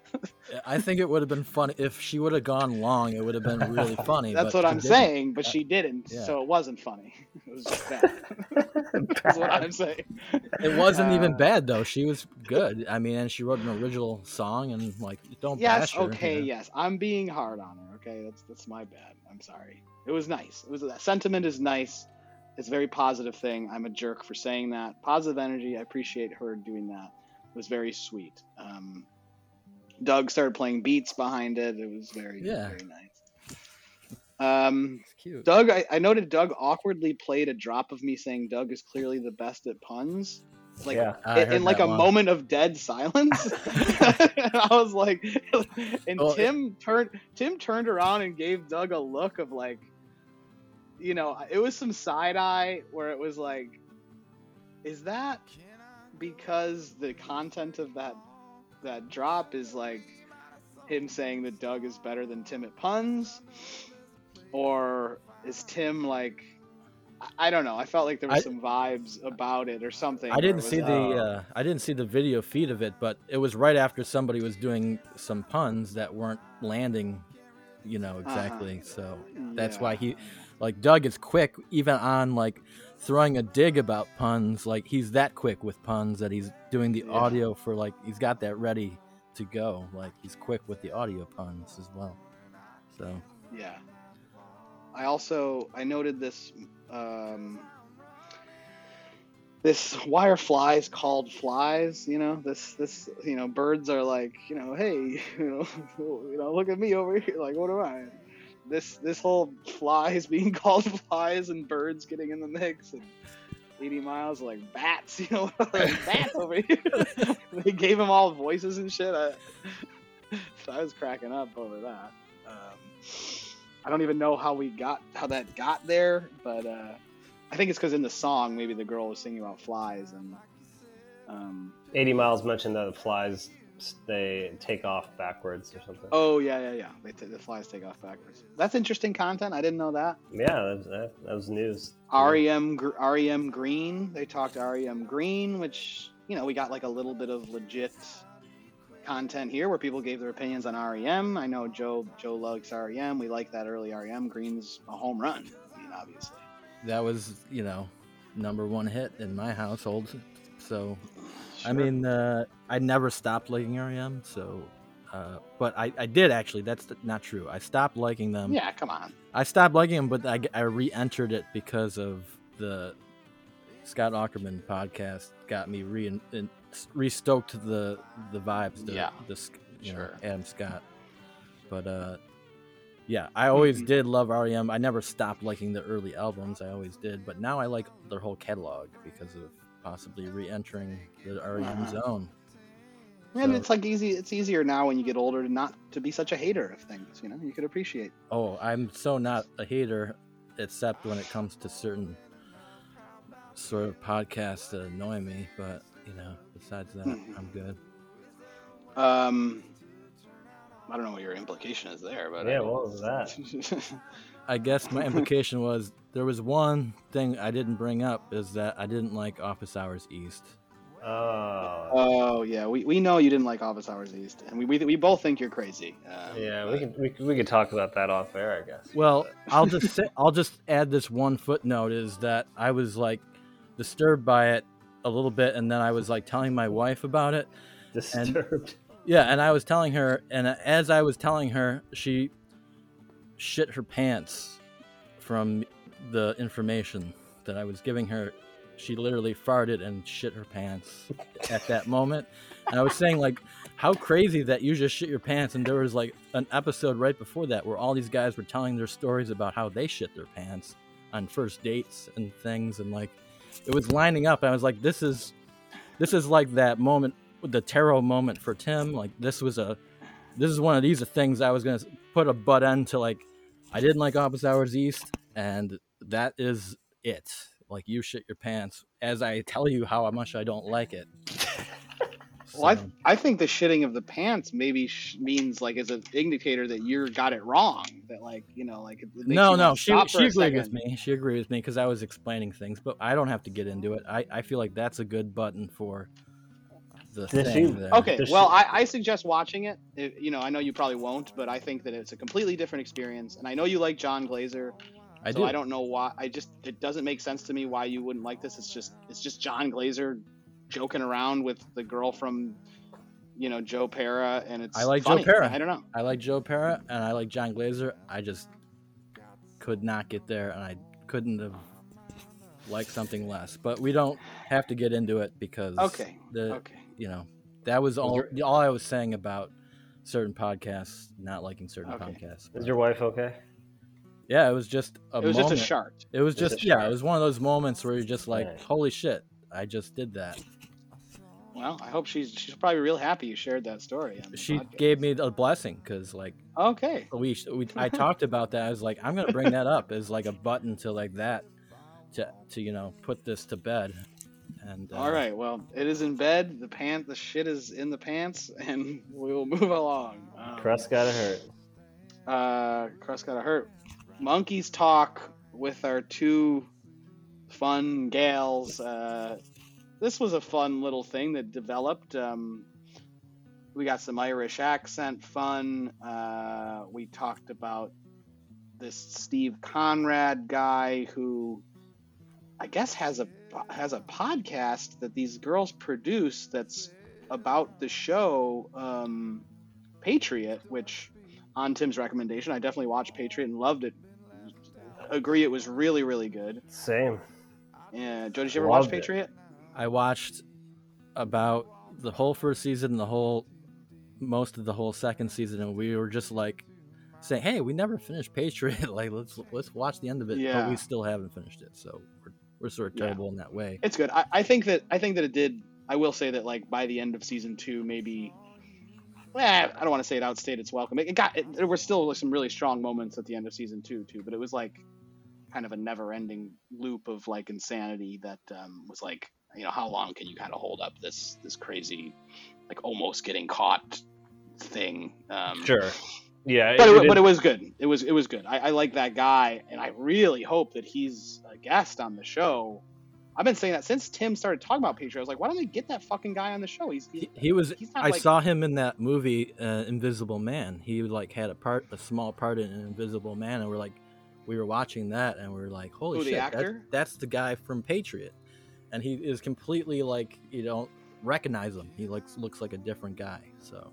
*laughs* I think it would have been funny if she would have gone long. It would have been really *laughs* funny. That's but what I'm didn't. saying, but she didn't, yeah. so it wasn't funny. It was just bad. *laughs* That's what I'm saying. It wasn't even Uh, bad though. She was good. I mean, and she wrote an original song, and like, don't Yes, bash her. okay, you know? yes. I'm being hard on her. Okay, that's that's my bad. I'm sorry. It was nice. It was that sentiment is nice. It's a very positive thing. I'm a jerk for saying that. Positive energy. I appreciate her doing that. It was very sweet. Um, Doug started playing beats behind it. It was very Yeah. very nice. Um, cute. Doug, I, I noted Doug awkwardly played a drop of me saying Doug is clearly the best at puns. Like yeah. In, in like a one. moment of dead silence. and *laughs* *laughs* I was like, *laughs* and Well, it- Tim turned Tim turned around and gave Doug a look of like, you know, it was some side eye where it was like, is that because the content of that that drop is like him saying that Doug is better than Tim at puns, or is Tim like? I- don't know. I felt like there was I- some vibes about it or something. I didn't was see the uh, I didn't see the video feed of it, but it was right after somebody was doing some puns that weren't landing, you know, exactly. So that's why Uh-huh. He, like Doug is quick even on like throwing a dig about puns. Like he's that quick with puns that he's doing the Yeah. audio for like he's got that ready to go. Like he's quick with the audio puns as well. So Yeah. I also I noted this um, this why are flies called flies? You know this this you know birds are like you know hey *laughs* you know *laughs* you know look at me over here like what am I? This this whole flies *laughs* being called flies and birds getting in the mix and AD Miles like bats *laughs* you know like bats over here. *laughs* they gave them all voices and shit. I, I was cracking up over that. Um, I don't even know how we got how that got there, but uh, I think it's because in the song maybe the girl was singing about flies and um, AD Miles mentioned that the flies they take off backwards or something. oh yeah yeah yeah they t- the flies take off backwards. That's interesting content. I didn't know that. Yeah, that, that, that was news. REM Gr- REM Green. They talked REM Green, which you know we got like a little bit of legit content here where people gave their opinions on REM. I know Joe Joe likes REM. We like that early REM. Green's a home run. I mean, obviously. that was you know number one hit in my household. So I mean, uh, I never stopped liking REM. So, uh, but I, I did actually. That's not true. I stopped liking them. yeah, come on. I stopped liking them, but I, I re-entered it because of the Scott Aukerman podcast. Got me re in, re-stoked the the vibes. The, Yeah. the, you know, Sure. Adam Scott. But uh, Yeah, I always Mhm. did love REM. I never stopped liking the early albums. I always did, but now I like their whole catalog because of possibly re-entering the REM Uh-huh. zone. And So- it's like easy. It's easier now when you get older to not to be such a hater of things. You know, you could appreciate. Oh, I'm so not a hater, except when it comes to certain sort of podcasts that annoy me. But you know, besides that, Mhm. I'm good. Um, I don't know what your implication is there, but Yeah, what was that? *laughs* I guess my *laughs* implication was there was one thing I didn't bring up is that I didn't like Office Hours East. Oh, oh yeah, we, we know you didn't like Office Hours East, and we we, we both think you're crazy. Um, yeah. We but- can we, can- we could talk about that off air, I guess. Well, *laughs* I'll just say, I'll just add this one footnote is that I was like disturbed by it a little bit, and then I was like telling my wife about it. disturbed. Yeah, and I was telling her, and as I was telling her, she shit her pants from the information that I was giving her. She literally farted and shit her pants at that *laughs* moment. And I was saying, like, how crazy that you just shit your pants. And there was like an episode right before that where all these guys were telling their stories about how they shit their pants on first dates and things. And like, it was lining up. And I was like, this is, this is like that moment the tarot moment for Tim. Like this was a, this is one of these things I was gonna put a butt end to. Like I didn't like Office Hours East, and that is it. Like you shit your pants as I tell you how much I don't like it. *laughs* Well, I, So, I think the shitting of the pants maybe sh- means like as an indicator that you got it wrong. That like you know like no, no, she she agreed with me. She agreed with me because I was explaining things, but I don't have to get into it. I, I feel like that's a good button for the Did thing she- there. Okay, Does well, she- I, I suggest watching it. It- You know, I know you probably won't, but I think that it's a completely different experience. And I know you like Jon Glaser, I so do. I don't know why. I just it doesn't make sense to me why you wouldn't like this. It's just it's just Jon Glaser joking around with the girl from, you know, Joe Pera, and it's I like Joe funny. Pera. I don't know. I like Joe Pera and I like Jon Glaser. I just could not get there, and I couldn't have liked something less. But we don't have to get into it because Okay. the Okay. You know that was all Was all I was saying about certain podcasts not liking certain Okay. podcasts. Is your wife okay? Yeah, it was just a It was moment. just a shart. It was Just a just yeah, shart. it was one of those moments where you're just like, Right. holy shit, I just did that. Well, I hope she's she's probably real happy you shared that story. She podcast. gave me a blessing because like Okay. we, we I talked about that. I was like, I'm gonna bring that up as like a button to like that to to you know put this to bed. And uh, All right. Well, it is in bed. The pant, the shit is in the pants, *laughs* and we will move along. Um, Crust gotta hurt. Uh, crust gotta hurt. Monkeys talk with our two fun gals. Uh, this was a fun little thing that developed. Um, we got some Irish accent fun. Uh, we talked about this Steve Conrad guy who I guess has a has a podcast that these girls produce that's about the show um, Patriot, which on Tim's recommendation, I definitely watched Patriot and loved it. Agree, it was really really good. Same. Yeah, Joe, did you ever watch Loved it. Patriot? I watched about the whole first season, and the whole most of the whole second season, and we were just like saying, "Hey, we never finished Patriot. *laughs* like, let's let's watch the end of it." Yeah. But we still haven't finished it, so we're, we're sort of Yeah. terrible in that way. It's good. I, I think that I think that it did. I will say that like by the end of season two, maybe. Well, I don't want to say it outstayed its welcome. It, it got. It, there were still some really strong moments at the end of season two too, but it was like kind of a never-ending loop of like insanity that um, was like, you know, how long can you kind of hold up this this crazy, like almost getting caught thing? Um, Sure. Yeah. but we it, but it was good. It was it was good. I, I like that guy, and I really hope that he's a guest on the show. I've been saying that since Tim started talking about Patriot. I was like, why don't they get that fucking guy on the show? He's, He, he was. He's not I like- saw him in that movie, uh, Invisible Man. He like had a part, a small part in Invisible Man, and we're like, we were watching that, and we are like, holy Who, the shit, that- that's the guy from Patriot, and he is completely like you don't recognize him. He looks looks like a different guy. So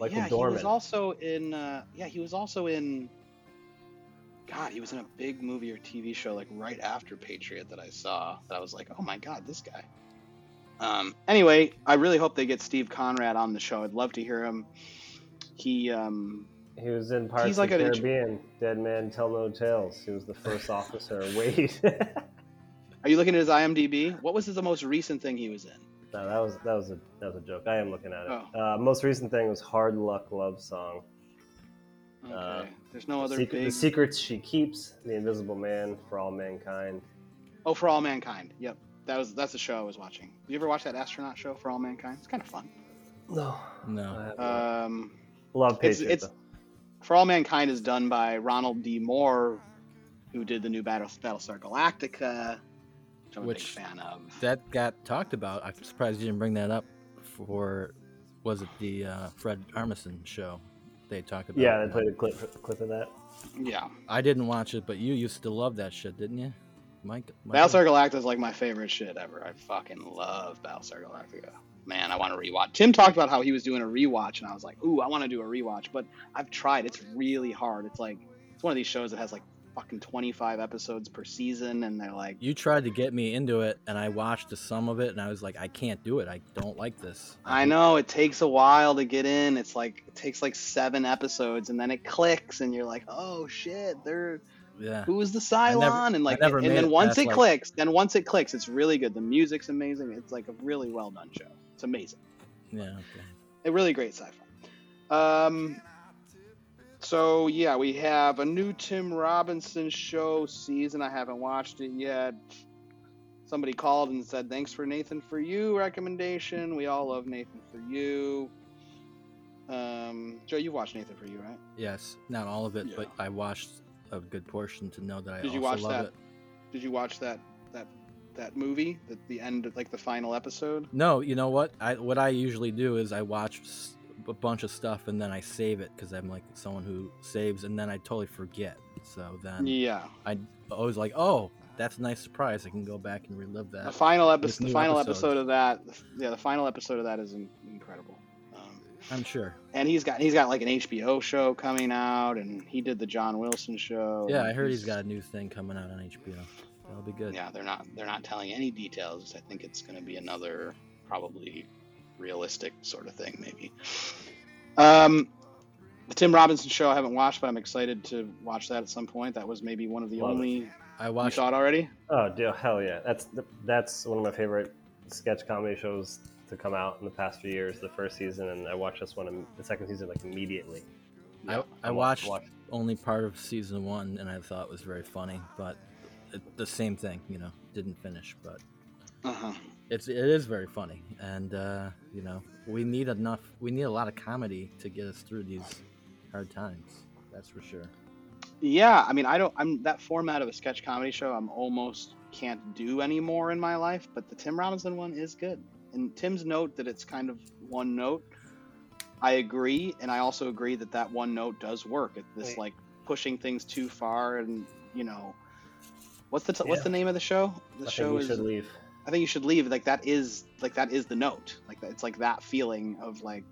Michael yeah, he was also in. Uh, yeah, he was also in. God, he was in a big movie or TV show like right after Patriot that I saw. That I was like, oh my god, this guy. Um, anyway, I really hope they get Steve Conrad on the show. I'd love to hear him. He um, He was in Pirates He's of like the an int- Caribbean. Dead Man Tell No Tales. He was the first officer. *laughs* Wait. Are you looking at his IMDb? What was the most recent thing he was in? No, that was that was a that was a joke. I am looking at it. Oh. Uh, most recent thing was Hard Luck Love Song. Okay. Uh, There's no other Secret, big. The Secrets She Keeps, The Invisible Man, For All Mankind. Oh, For All Mankind. Yep. That was that's the show I was watching. You ever watch that astronaut show For All Mankind? It's kind of fun. No. No. Um, Love it's- Patriot. it's- For All Mankind is done by Ronald D. Moore, who did the new Battle Battlestar Galactica, which I'm a Which- big fan of. That got talked about. I'm surprised you didn't bring that up for. Was it the uh, Fred Armisen show? They talked about. yeah, they played a clip clip of that. Yeah, I didn't watch it, but you used to love that shit, didn't you, Mike? Mike? Battlestar Galactica is like my favorite shit ever. I fucking love Battlestar Galactica. Man, I want to rewatch. Tim talked about how he was doing a rewatch, and I was like, "Ooh, I want to do a rewatch," but I've tried. It's really hard. It's like it's one of these shows that has like fucking 25 episodes per season, and they're like, You tried to get me into it, and I watched some of it, and I was like, I can't do it. I don't like this. I know it takes a while to get in. It's like it takes like seven episodes, and then it clicks, and you're like, "Oh shit, they're Yeah. who is the Cylon?" never- and like, and then it once it like- clicks, then once it clicks, it's really good. The music's amazing. It's like a really well done show. It's amazing. Yeah. Okay. a really great sci-fi. Um, so yeah, we have a new Tim Robinson show season. I haven't watched it yet. Somebody called and said, "Thanks for Nathan for You recommendation. We all love Nathan for You." Um, Joe, you watched Nathan for You, right? Yes. Not all of it, Yeah. but I watched a good portion to know that I Did also you watch love that? it. Did you watch that that that movie? The the end, like the final episode. No, you know what? I what I usually do is I watch a bunch of stuff and then I save it because I'm like someone who saves and then I totally forget. So then Yeah, I always like, oh, that's a nice surprise. I can go back and relive that. the final episode. The final episode of that. Yeah, the final episode of that is incredible. Um, I'm sure. and he's got he's got like an HBO show coming out, and he did the John Wilson show. Yeah, I heard he's got a new thing coming out on HBO. That'll be good. Yeah, they're not they're not telling any details. I think it's going to be another probably realistic sort of thing, maybe. Um, the Tim Robinson show I haven't watched, but I'm excited to watch that at some point. That was maybe one of the Love it. only I you watched. saw it already. Oh, dear, hell yeah! That's that's one of my favorite sketch comedy shows to come out in the past few years. The first season, and I watched this one, im- the second season, like immediately. I, I watched watched- only part of season one, and I thought it was very funny, but it, the same thing, you know, didn't finish. But Uh-huh. It's it is very funny, and uh, you know, we need enough. We need a lot of comedy to get us through these hard times. That's for sure. Yeah, I mean, I don't. I'm that format of a sketch comedy show. I'm almost can't do anymore in my life. But the Tim Robinson one is good. And Tim's note that it's kind of one note. I agree, and I also agree that that one note does work. It, this Wait. like pushing things too far, and you know, what's the t- what's the name of the show? The I show think we is. should leave. I think you should leave. Like that is like that is the note. Like it's like that feeling of like,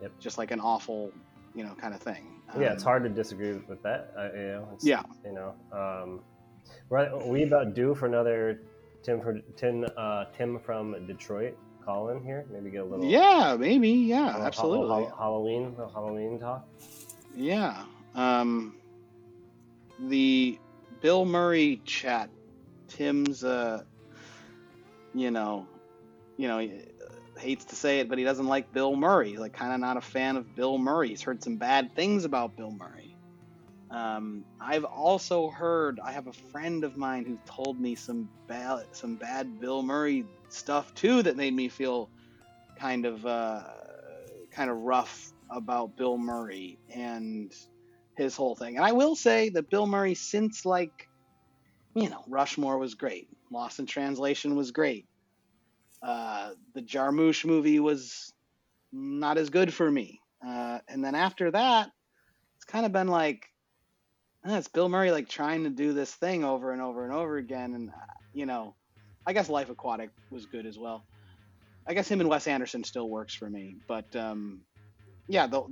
Yep. just like an awful, you know, kind of thing. yeah, it's Um, hard to disagree with that. Uh, you know, Yeah. You know, um, right? We about due for another Tim for Tim uh, Tim from Detroit calling here? Maybe get a little Yeah, maybe. Yeah, little absolutely. Hall- Halloween, little Halloween talk. Yeah. Um, the Bill Murray chat, Tim's, uh, you know, you know, he hates to say it, but he doesn't like Bill Murray. He's like kind of not a fan of Bill Murray. He's heard some bad things about Bill Murray. Um, I've also heard. I have a friend of mine who told me some bad, some bad Bill Murray stuff too that made me feel kind of, uh, kind of rough about Bill Murray and his whole thing. And I will say that Bill Murray, since like, you know, Rushmore was great, Lost in Translation was great. Uh, the Jarmusch movie was not as good for me. Uh, and then after that, it's kind of been like, eh, it's Bill Murray like trying to do this thing over and over and over again. And, uh, you know, I guess Life Aquatic was good as well. I guess him and Wes Anderson still works for me. But um, yeah, the,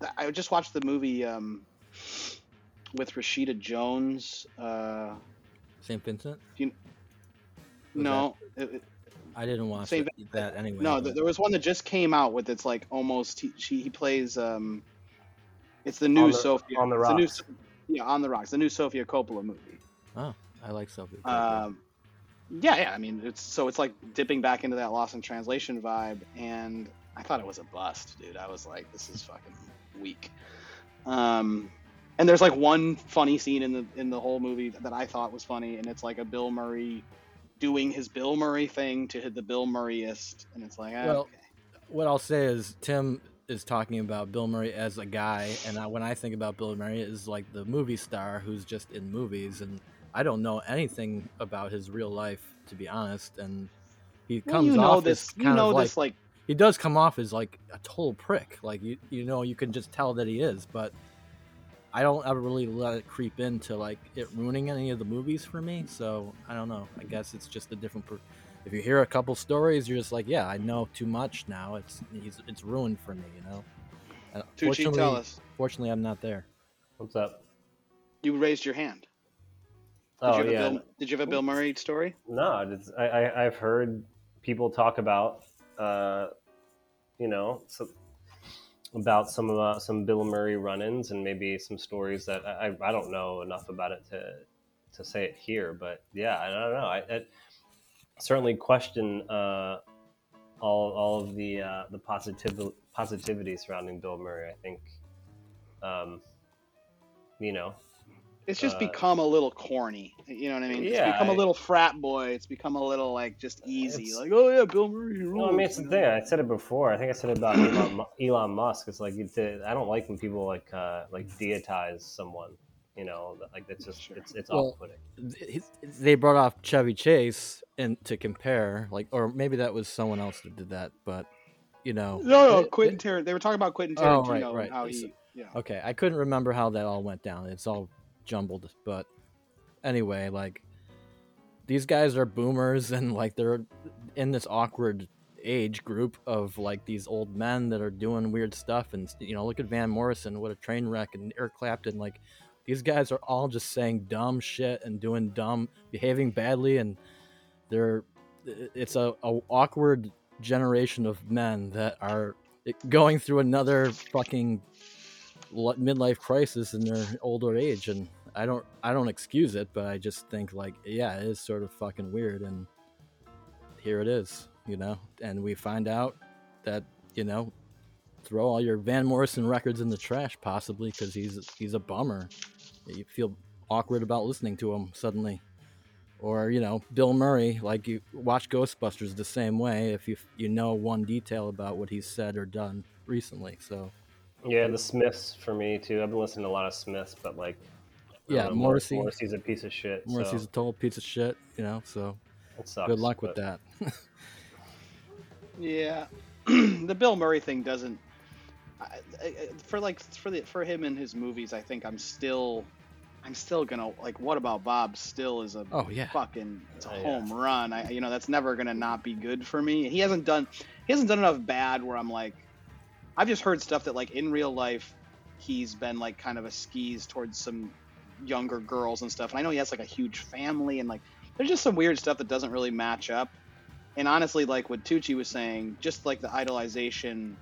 the, I just watched the movie um, with Rashida Jones. Uh, St. Vincent. Was no, it, it- I didn't watch Saint it, that anyway. no, but- there was one that just came out with it's like almost he, she, he plays um, It's the new On the- Sofia on the it's the new rocks. Yeah, on the rocks. The new Sofia Coppola movie. Oh, I like Sophie. Coppola. Um, yeah, yeah. I mean, it's so it's like dipping back into that lost in translation vibe, and I thought it was a bust, dude. I was like, this is fucking weak. Um, and there's like one funny scene in the in the whole movie that I thought was funny, and it's like a Bill Murray doing his Bill Murray thing to hit the Bill Murrayist, and it's like, ah, Well, okay. what I'll say is Tim is talking about Bill Murray as a guy, and I, when I think about Bill Murray, is like the movie star who's just in movies, and I don't know anything about his real life to be honest. And he Well, comes you know off this. You kind know of like this, like he does come off as like a total prick. Like you, you know, you can just tell that he is, but I don't ever really let it creep into like it ruining any of the movies for me. So I don't know. I guess it's just a different. Per- if you hear a couple stories, you're just like, yeah, I know too much now. It's he's, it's ruined for me, you know. Tucci, fortunately, tell us. fortunately, I'm not there. What's up? You raised your hand. Did Oh you have yeah. a Bill, did you have a Bill Murray story? No, it's, I, I I've heard people talk about, uh, you know, some, about some of uh, some Bill Murray run-ins and maybe some stories that I, I don't know enough about it to to say it here, but yeah, I don't know. I, I certainly question uh, all all of the uh, the positiv- positivity surrounding Bill Murray. I think, um, you know, It's just Uh, become a little corny. You know what I mean? Yeah, it's become a I- little frat boy. It's become a little like just easy. Like, oh yeah, Bill Murray. Rules. No, I mean it's the thing. I said it before. I think I said it about *coughs* Elon, Elon Musk. It's like it's, I don't like when people like uh, like deitize someone. You know, like it's just Sure. it's it's Well, off-putting. They brought off Chevy Chase and to compare, like, or maybe that was someone else that did that, but you know, No, no, it- Quentin Tarantino. They were talking about Quentin Oh, Tarantino right, and right. how It's- he. Yeah. Okay, I couldn't remember how that all went down. It's all jumbled, but anyway, like these guys are boomers and like they're in this awkward age group of like these old men that are doing weird stuff and you know, look at Van Morrison, what a train wreck and Eric Clapton like these guys are all just saying dumb shit and doing dumb behaving badly and they're it's a, a awkward generation of men that are going through another fucking midlife crisis in their older age and i don't i don't excuse it but i just think like yeah it is sort of fucking weird and here it is you know? And we find out that you know throw all your van morrison records in the trash possibly because he's he's a bummer. You feel awkward about listening to him suddenly. Or you know bill murray like you watch ghostbusters the same way if you you know one detail about what he's said or done recently so Yeah, the Smiths for me too. I've been listening to a lot of Smiths, but like, Yeah, know, Morrissey- Morrissey's a piece of shit. Morrissey's so a total piece of shit, you know. So it sucks, good luck with but- that. *laughs* Yeah, *clears throat* the Bill Murray thing doesn't. I, I, I- for like for the for him and his movies, I think I'm still, I'm still gonna like. What about Bob? Still is a Oh yeah, fucking it's a Oh, yeah. home run. I you know that's never gonna not be good for me. He hasn't done he hasn't done enough bad where I'm like, I've just heard stuff that like in real life, he's been like kind of a skis towards some younger girls and stuff. And I know he has like a huge family and like there's just some weird stuff that doesn't really match up. And honestly, like what Tucci was saying, just like the idolization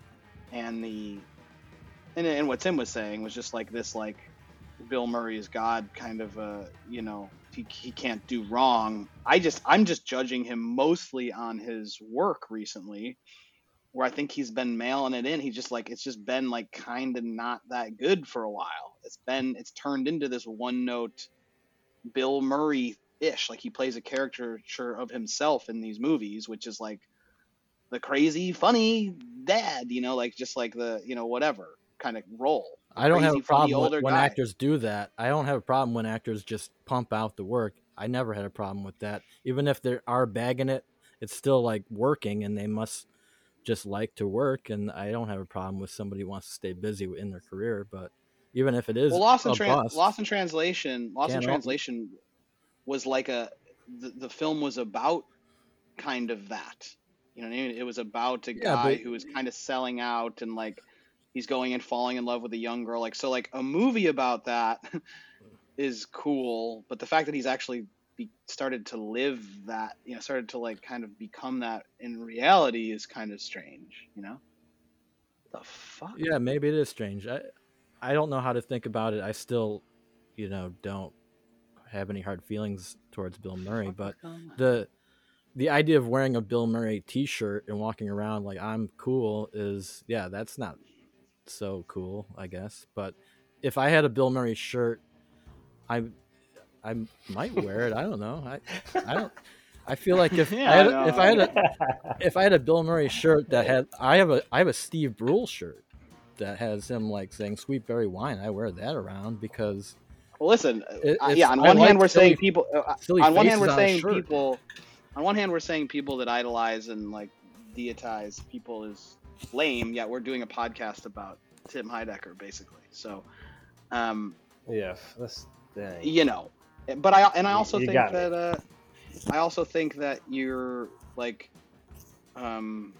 and the and, and what Tim was saying was just like this like Bill Murray's God kind of uh you know he, he can't do wrong. I just I'm just judging him mostly on his work recently, where I think he's been mailing it in. He's just like it's just been like kind of not that good for a while. It's been it's turned into this one note Bill Murray ish. Like he plays a caricature of himself in these movies, which is like the crazy funny dad, you know, like just like the you know whatever kind of role. I don't have a problem when guy. actors do that. I don't have a problem when actors just pump out the work. I never had a problem with that. Even if they are bagging it, it's still like working, and they must just like to work. And I don't have a problem with somebody who wants to stay busy in their career. But even if it is well, lost in a tran bust, lost in translation, lost in Can't help translation was like a the, the film was about kind of that. You know what I mean? It was about a Yeah, guy but- who was kind of selling out and like he's going and falling in love with a young girl. Like so, like a movie about that *laughs* is cool, but the fact that he's actually be, started to live that, you know, started to like kind of become that in reality is kind of strange. You know? The fuck? yeah, maybe it is strange. I I don't know how to think about it. I still, you know, don't have any hard feelings towards Bill Murray, but the the idea of wearing a Bill Murray T-shirt and walking around like I'm cool is yeah, that's not so cool, I guess. But if I had a Bill Murray shirt, I I might wear it. I don't know. I I don't. I feel like if *laughs* Yeah, I had, if I had a *laughs* if I had a Bill Murray shirt that had I have a I have a Steve Brule shirt that has him like saying "Sweet Berry Wine." I wear that around because Well, listen. It- uh, yeah, on I one like hand we're silly- saying people. Uh, silly on one hand we're on saying people. On one hand we're saying people that idolize and like deitize people is lame. Yet we're doing a podcast about Tim Heidecker, basically. So, um, yeah, that's dang. you know, but I and I also you think that uh, I also think that you're like, um,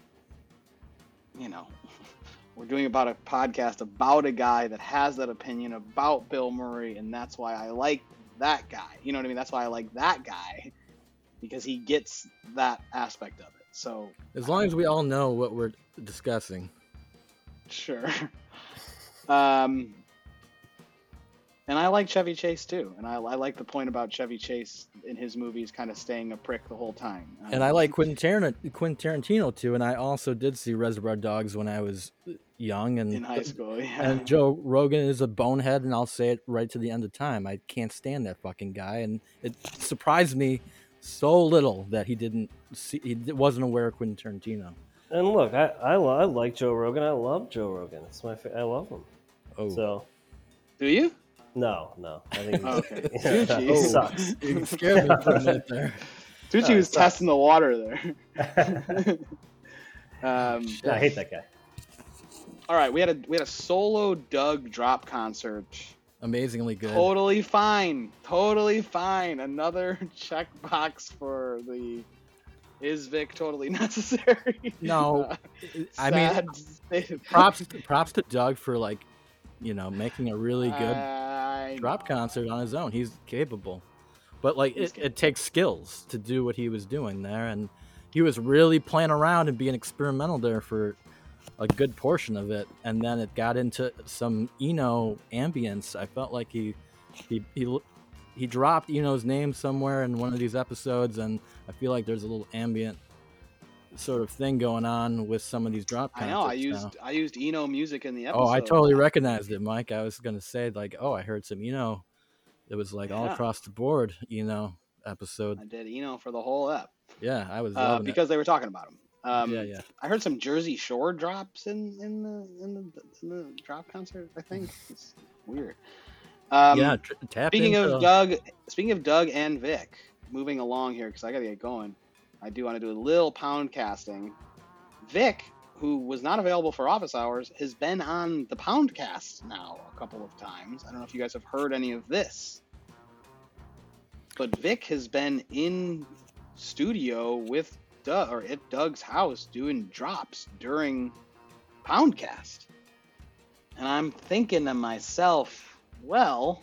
you know, *laughs* we're doing about a podcast about a guy that has that opinion about Bill Murray, and that's why I like that guy. You know what I mean? That's why I like that guy because he gets that aspect of it. So as long as we all know what we're discussing. sure. *laughs* um, and I like Chevy Chase too, and I, I like the point about Chevy Chase in his movies kind of staying a prick the whole time. And I like Quentin Tarantino, Quentin Tarantino too. And I also did see Reservoir Dogs when I was young. And in high school. Yeah. and Joe Rogan is a bonehead, and I'll say it right to the end of time. I can't stand that fucking guy, and it surprised me so little that he didn't see, he wasn't aware of Quentin Tarantino. And look, I I, I like Joe Rogan. I love Joe Rogan. It's my fa- I love him. Oh, So Do you? No, no, I think he's, Okay. *laughs* yeah, that Oh. sucks. *laughs* you scared me for a minute there. *laughs* Tucci Oh, was sorry. testing the water there. um, I hate that guy. all right, we had a we had a solo Doug drop concert. Amazingly good. Totally fine. Totally fine. Another checkbox for the is Vic totally necessary? No, Uh, I mean, sad state- props props to Doug for like, you know, making a really good I drop know. concert on his own. He's capable, but like it, it takes skills to do what he was doing there, and he was really playing around and being experimental there for a good portion of it, and then it got into some Eno ambience. I felt like he he he he dropped Eno's name somewhere in one of these episodes, and I feel like there's a little ambient sort of thing going on with some of these drop I know. I now. used I used Eno music in the episode. Oh, I totally recognized it, Mike. I was gonna say like, oh, I heard some, Eno. it was like all across the board, you know, episode. I did Eno for the whole ep Yeah, I was uh, because they were talking about him. Um, yeah, yeah. I heard some Jersey Shore drops in in the in the, in the drop concert. I think *laughs* it's weird. Um, yeah, tr- tap Speaking into, of Doug, speaking of Doug and Vic, moving along here because I gotta get going. I do want to do a little pound casting. Vic, who was not available for office hours, has been on the pound cast now a couple of times. I don't know if you guys have heard any of this, but Vic has been in studio with Doug or at Doug's house doing drops during Poundcast. And I'm thinking to myself, well,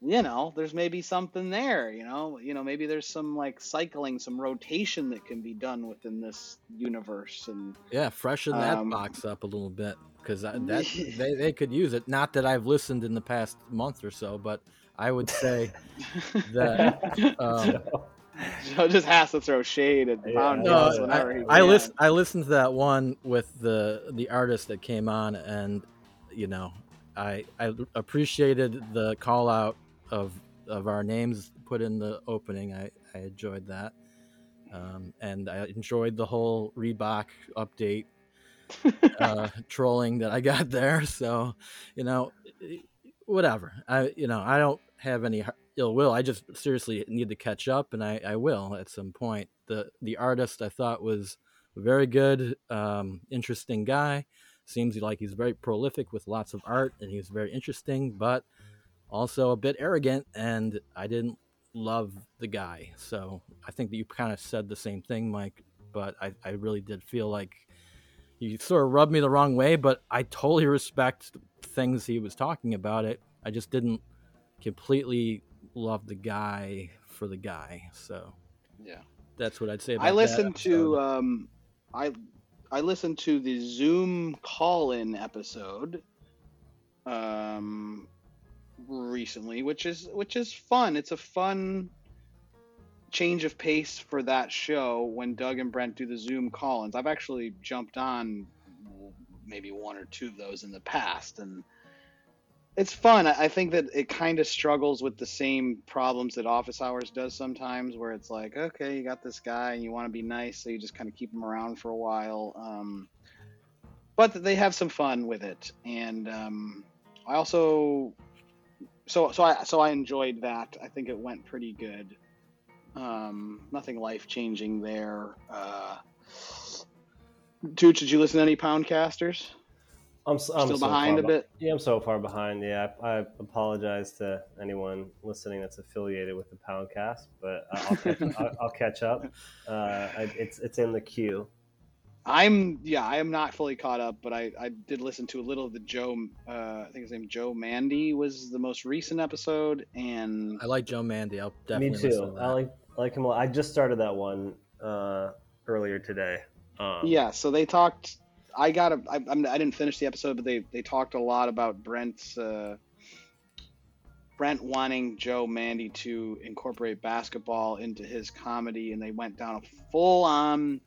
you know, there's maybe something there, you know, you know, maybe there's some like cycling, some rotation that can be done within this universe and yeah, freshen that um, box up a little bit because that *laughs* they they could use it. Not that I've listened in the past month or so, but I would say *laughs* that um, *laughs* Joe just has to throw shade at Yeah. No, whenever he I can. listen. I listened to that one with the the artist that came on, and you know, I I appreciated the call out of of our names put in the opening. I I enjoyed that, um, and I enjoyed the whole Reebok update *laughs* uh, trolling that I got there. *laughs* So, you know, whatever. I you know I don't have any ill will. I just seriously need to catch up, and I, I will at some point. the The artist I thought was a very good, um, interesting guy. Seems like he's very prolific with lots of art, and he's very interesting, but also a bit arrogant. And I didn't love the guy, so I think that you kind of said the same thing, Mike. But I, I really did feel like you sort of rubbed me the wrong way, but I totally respect things he was talking about. It I just didn't completely love the guy for the guy. So yeah. that's what I'd say. About I listened to um, I I listened to the Zoom call-in episode um, recently, which is which is fun. It's a fun change of pace for that show when Doug and Brent do the Zoom call-ins. I've actually jumped on maybe one or two of those in the past, and it's fun. I think that it kind of struggles with the same problems that Office Hours does sometimes, where it's like, okay, you got this guy and you want to be nice, so you just kind of keep him around for a while. Um, but they have some fun with it, and um, I also, so so I so I enjoyed that. I think it went pretty good. Um, nothing life changing there. Uh, Tooch, did you listen to any Poundcasters? I'm, s- I'm Still so behind a be- bit? Yeah, I'm so far behind. Yeah, I, I apologize to anyone listening that's affiliated with the Poundcast, but I- I'll catch, *laughs* I'll, I'll catch up. Uh, I, it's it's in the queue. I'm yeah, I am not fully caught up, but I, I did listen to a little of the Joe. Uh, I think his name Joe Mande was the most recent episode, and I like Joe Mande. I'll Me definitely listen too. to I like I like him. a lot. I just started that one uh, earlier today. Um, yeah, so they talked. I got a. I, I'm, I didn't finish the episode, but they they talked a lot about Brent's. Uh, Brent wanting Joe Mande to incorporate basketball into his comedy, and they went down a full on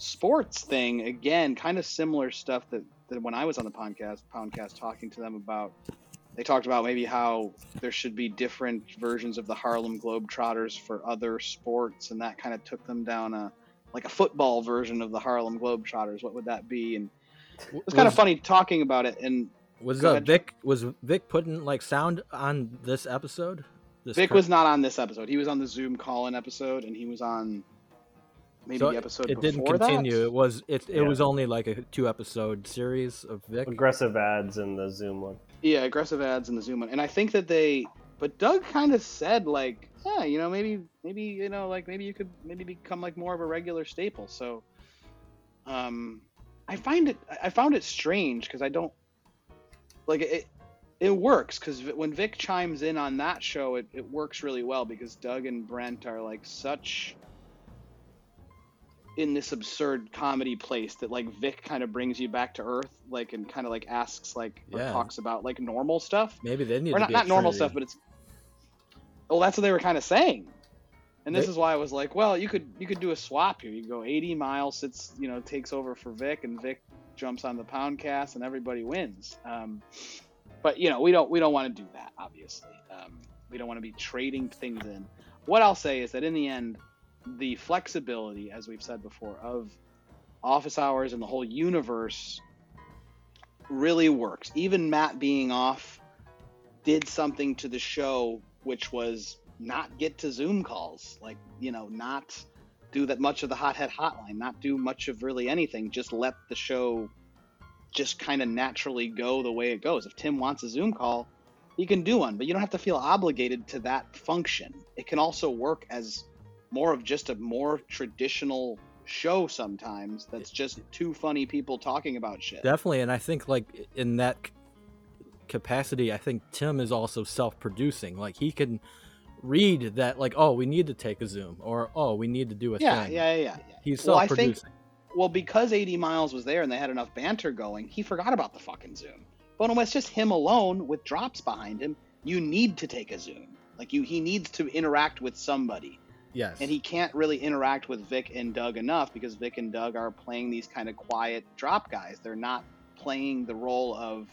sports thing again, kind of similar stuff that, that when I was on the podcast, podcast talking to them about. They talked about maybe how there should be different versions of the Harlem Globetrotters for other sports, and that kind of took them down a like a football version of the Harlem Globetrotters. What would that be? And it's kind of funny talking about it. And Was uh. Vic was Vic putting like sound on this episode? This Vic was not on this episode. He was on the Zoom call-in episode, and he was on maybe so the episode it before didn't continue. that. It was it it Yeah. was only like a two episode series of Vic. aggressive ads in the Zoom one. Yeah, aggressive ads in the Zoom one, and I think that they. But Doug kind of said like, yeah, you know, maybe maybe you know, like maybe you could maybe become like more of a regular staple. So, um, I find it I found it strange because I don't like it. It works because when Vic chimes in on that show, it, it works really well because Doug and Brent are like such in this absurd comedy place that like Vic kind of brings you back to earth, like and kind of like asks like or Yeah. talks about like normal stuff Maybe they need or to not be not normal stuff, but it's well, that's what they were kind of saying. And this They- is why I was like, well, you could you could do a swap here. You go AD Miles, sits you know takes over for Vic, and Vic jumps on the pound cast, and everybody wins. Um, but you know we don't we don't want to do that. Obviously, um, we don't want to be trading things in. What I'll say is that in the end, the flexibility, as we've said before, of office hours and the whole universe really works. Even Matt being off did something to the show which was not get to Zoom calls, like you know, not do that much of the hothead hotline, not do much of really anything, just let the show just kind of naturally go the way it goes. If Tim wants a Zoom call, he can do one, but you don't have to feel obligated to that function. It can also work as more of just a more traditional show sometimes that's just two funny people talking about shit. Definitely, and I think like in that capacity, I think Tim is also self-producing. Like he can read that, like, oh, we need to take a zoom, or oh, we need to do a yeah, thing. yeah, yeah, yeah. He's Well, I think- self-producing. well, because AD Miles was there and they had enough banter going, he forgot about the fucking Zoom. But when it's just him alone with drops behind him, you need to take a Zoom. Like you, he needs to interact with somebody, yes, and he can't really interact with Vic and Doug enough because Vic and Doug are playing these kind of quiet drop guys. They're not playing the role of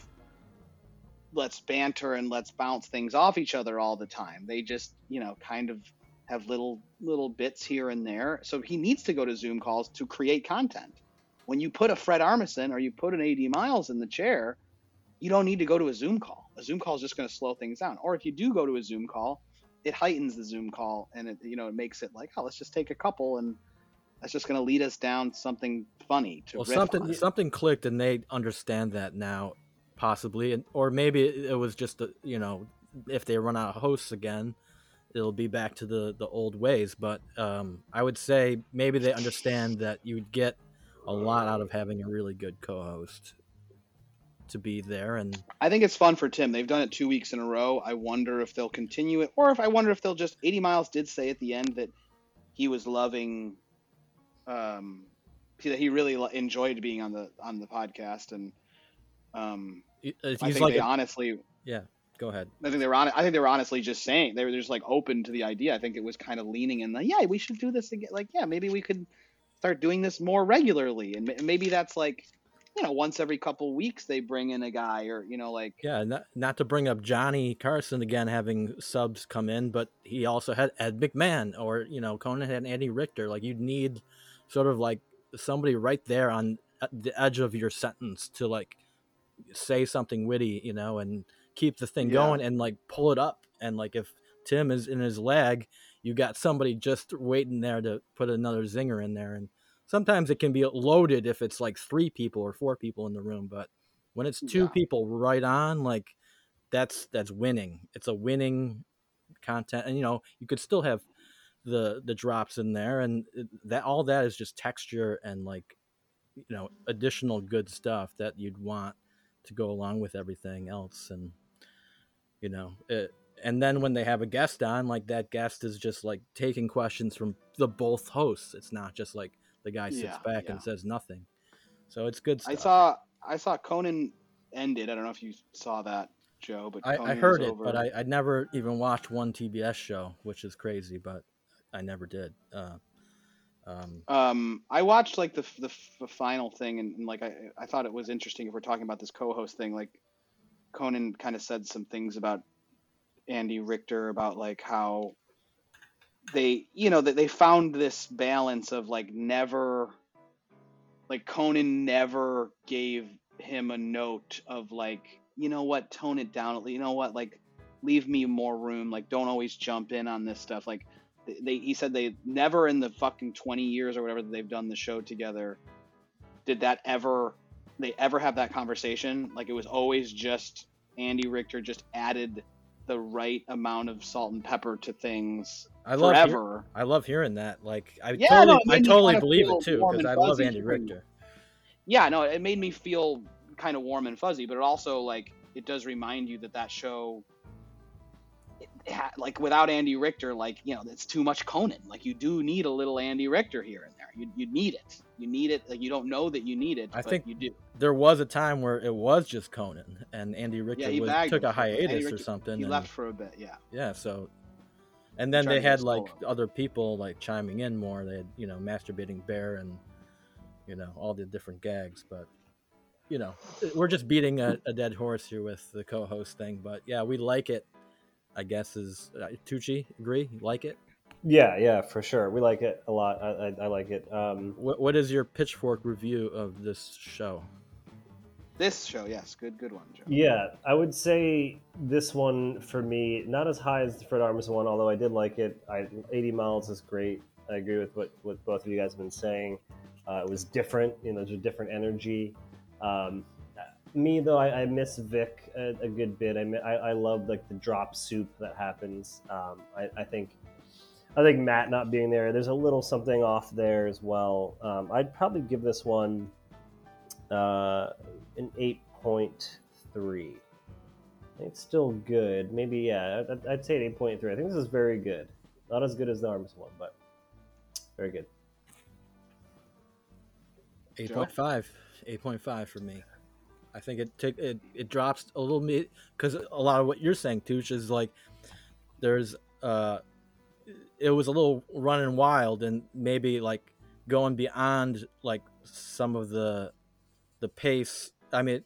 let's banter and let's bounce things off each other all the time. They just, you know, kind of have little little bits here and there. So he needs to go to Zoom calls to create content. When you put a Fred Armisen or you put an AD Miles in the chair, you don't need to go to a Zoom call. A Zoom call is just going to slow things down. Or if you do go to a Zoom call, it heightens the Zoom call and it you know it makes it like, oh, let's just take a couple and that's just going to lead us down something funny to well, something on. something clicked, and they understand that now, possibly, and or maybe it, it was just a, you know, if they run out of hosts again, it'll be back to the the old ways. But um, I would say maybe they understand that you'd get a lot out of having a really good co-host to be there, and I think it's fun for Tim. They've done it two weeks in a row. I wonder if they'll continue it, or if I wonder if they'll just. AD Miles did say at the end that he was loving, um, that he really enjoyed being on the on the podcast, and Um, uh, I think like, they a- honestly, yeah. Go ahead. I think they were on. I think they were honestly just saying they were just like open to the idea. I think it was kind of leaning in the yeah, we should do this again. Like yeah, maybe we could start doing this more regularly, and maybe that's like you know once every couple weeks they bring in a guy or you know like Yeah, not, not to bring up Johnny Carson again having subs come in, but he also had Ed McMahon or you know Conan had Andy Richter. Like you'd need sort of like somebody right there on the edge of your sentence to like say something witty, you know, and keep the thing Yeah. going and like pull it up. And like if Tim is in his lag, you got somebody just waiting there to put another zinger in there. And sometimes it can be loaded if it's like three people or four people in the room, but when it's two Yeah. people right on, like that's that's winning. It's a winning content, and you know you could still have the the drops in there, and that all that is just texture and like you know additional good stuff that you'd want to go along with everything else, and you know it. And then when they have a guest on, like that guest is just like taking questions from the both hosts. It's not just like the guy sits Yeah, back yeah. and says nothing. So it's good stuff. I saw I saw Conan ended. I don't know if you saw that, Joe, but I, I heard it, but I, I never even watched one TBS show, which is crazy, but I never did. Uh, um, Um, I watched like the the, the final thing, and, and like I I thought it was interesting if we're talking about this co-host thing. Like Conan kind of said some things about Andy Richter about like how they you know that they found this balance of like never like Conan never gave him a note of like you know what tone it down. You know what like leave me more room. Like don't always jump in on this stuff. Like they he said they never in the fucking 20 years or whatever that they've done the show together did that ever they ever have that conversation. Like it was always just Andy Richter just added the right amount of salt and pepper to things I love hear- I love hearing that. Like I Yeah, totally, no, I totally believe it too because I love Andy Richter. yeah no it made me feel kind of warm and fuzzy but it also like it does remind you that that show ha- like without Andy Richter like you know it's too much Conan like you do need a little Andy Richter here and there you, you need it you need it like you don't know that you need it I but think you do There was a time where it was just Conan and Andy Richter he was, took him a for a. Andy hiatus or something. he and- left for a bit yeah Yeah, so and then they had like solo. other people like chiming in more. They had, you know, masturbating bear and you know, all the different gags, but you know, we're just beating a, a dead horse here with the co-host thing, but yeah, we like it. I guess is uh, Tucci agree? You like it? Yeah, yeah, for sure. We like it a lot. I, I, I like it. Um, What what is your pitchfork review of this show? this show yes good good one Joe yeah, I would say this one for me, not as high as the Fred Armisen one, although I did like it. I, AD Miles is great. I agree with what, what both of you guys have been saying. Uh, it was different, you know, there's a different energy. Um, me though, I, I miss Vic a, a good bit. I, mi- I I love like the drop soup that happens. Um, I, I think I think Matt not being there, there's a little something off there as well. Um, I'd probably give this one uh, an eight point three. It's still good. Maybe yeah, I'd, I'd say an eight point three. I think this is very good. Not as good as the Arms one, but very good. Eight point five. Eight point five for me. I think it it, it drops a little bit because a lot of what you're saying, Tooch, is like there's uh it was a little running wild and maybe like going beyond like some of the the pace. I mean,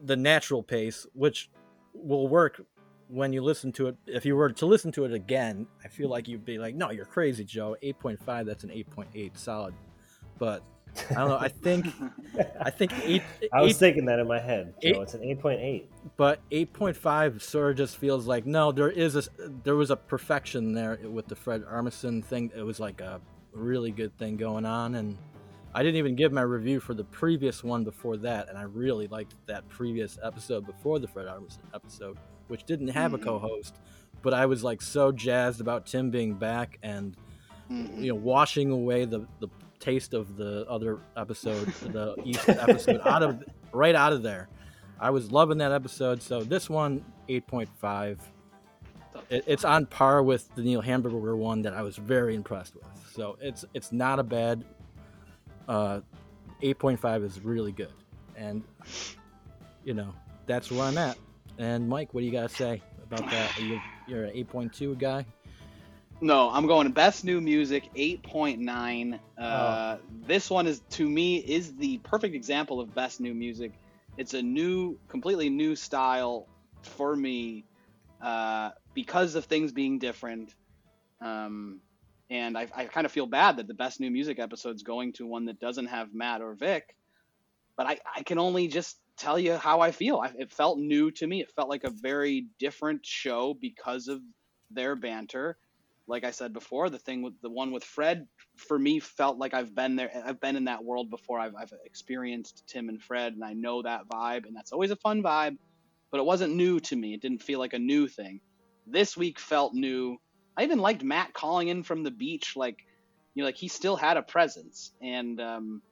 the natural pace, which will work when you listen to it. If you were to listen to it again, I feel like you'd be like, "No, you're crazy, Joe. Eight point five. That's an eight point eight, solid." But I don't know. I think *laughs* I think eight. I was eight- thinking that in my head. So eight- it's an eight point eight. but 8.5 sort of just feels like no there is a there was a perfection there with the fred armisen thing it was like a really good thing going on and i didn't even give my review for the previous one before that and i really liked that previous episode before the fred armisen episode which didn't have Mhm. a co-host but i was like so jazzed about tim being back and you know washing away the the taste of the other episode the east *laughs* episode out of right out of there i was loving that episode so this one 8.5 it, it's on par with the neil hamburger one that i was very impressed with so it's it's not a bad uh 8.5 is really good and you know, that's where I'm at. And Mike, what do you got to say about that? Are you, you're an 8.2 guy? No, I'm going best new music 8.9. Uh, This one is to me is the perfect example of best new music. It's a new, completely new style for me uh, because of things being different. Um, and I, I kind of feel bad that the best new music episode's going to one that doesn't have Matt or Vic. But I, I can only just tell you how I feel. I, it felt new to me. It felt like a very different show because of their banter like I said before, the thing with the one with Fred for me felt like I've been there. I've been in that world before. I've, I've experienced Tim and Fred, and I know that vibe, and that's always a fun vibe. But it wasn't new to me. It didn't feel like a new thing. This week felt new. I even liked Matt calling in from the beach, like you know, like he still had a presence, and um,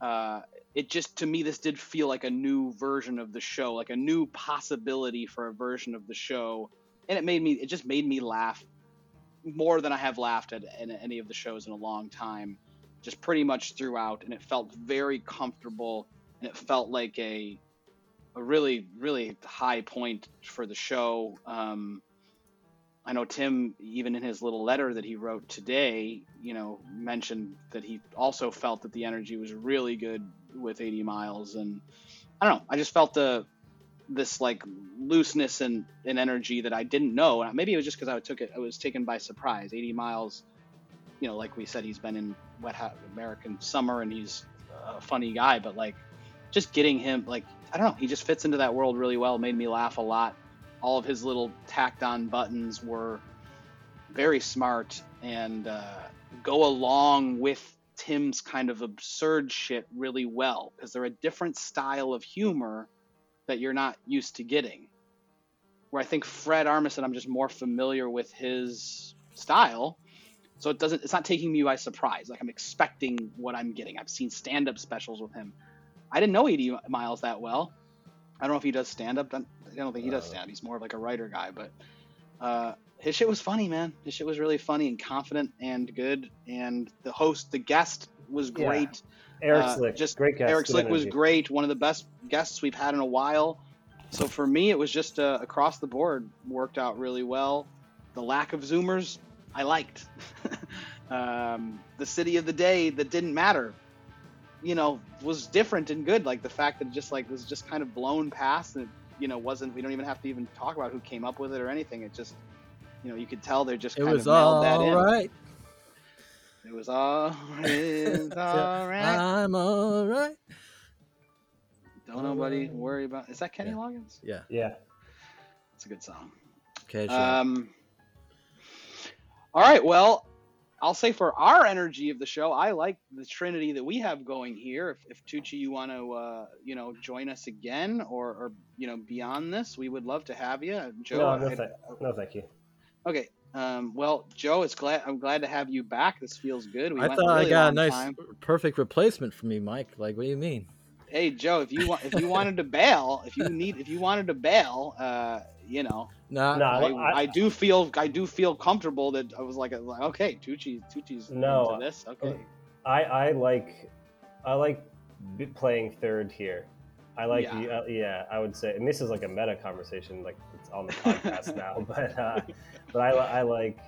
uh, it just to me this did feel like a new version of the show, like a new possibility for a version of the show, and it made me. It just made me laugh more than I have laughed at in any of the shows in a long time, just pretty much throughout, and it felt very comfortable, and it felt like a a really really high point for the show. Um, I know Tim, even in his little letter that he wrote today, you know, mentioned that he also felt that the energy was really good with AD Miles, and I don't know, I just felt the this like looseness and, and energy that I didn't know. Maybe it was just because I took it, I was taken by surprise. AD Miles, you know, like we said, he's been in wet hot American summer and he's a funny guy, but like just getting him, like, I don't know, he just fits into that world really well. Made me laugh a lot. All of his little tacked on buttons were very smart and uh, go along with Tim's kind of absurd shit really well because they're a different style of humor that you're not used to getting. Where I think Fred Armisen, I'm just more familiar with his style, so it doesn't. It's not taking me by surprise. Like I'm expecting what I'm getting. I've seen stand-up specials with him. I didn't know AD Miles that well. I don't know if he does stand-up. I don't think he does stand-up. He's more of like a writer guy, but uh, his shit was funny, man. His shit was really funny and confident and good. And the host, the guest, was great. Yeah. Eric Uh, Slick, just great guest. Eric good Slick was great. One of the best guests we've had in a while. So for me, it was just uh, across the board worked out really well. The lack of Zoomers, I liked. *laughs* um, the city of the day that didn't matter, you know, was different and good. Like the fact that it just like was just kind of blown past and you know wasn't. We don't even have to even talk about who came up with it or anything. It just, you know, you could tell they're just It kind was of nailed that all in. right. It was all, *laughs* it's all right. I'm all right. Don't nobody worry about. Is that Kenny Yeah. Loggins? Yeah. Yeah. It's a good song. Okay. Um. All right. Well, I'll say for our energy of the show, I like the trinity that we have going here. If, if Tucci, you want to, uh, you know, join us again, or, or you know, beyond this, we would love to have you, Joe. no, no, I- th- no, thank you. okay. Um, well, Joe, it's glad I'm glad to have you back. This feels good. We I went thought I got a nice, time. perfect replacement for me, Mike. Like, what do you mean? Hey, Joe, if you want, if you wanted to bail, if you need, if you wanted to bail, uh, you know, Nah, No, I, I- I do feel I do feel comfortable that I was like like, okay Tucci Tucci's No, into this okay I I like I like playing third here. I like Yeah. the uh, yeah. I would say, and this is like a meta conversation, like it's on the podcast now. *laughs* But uh, but I, I like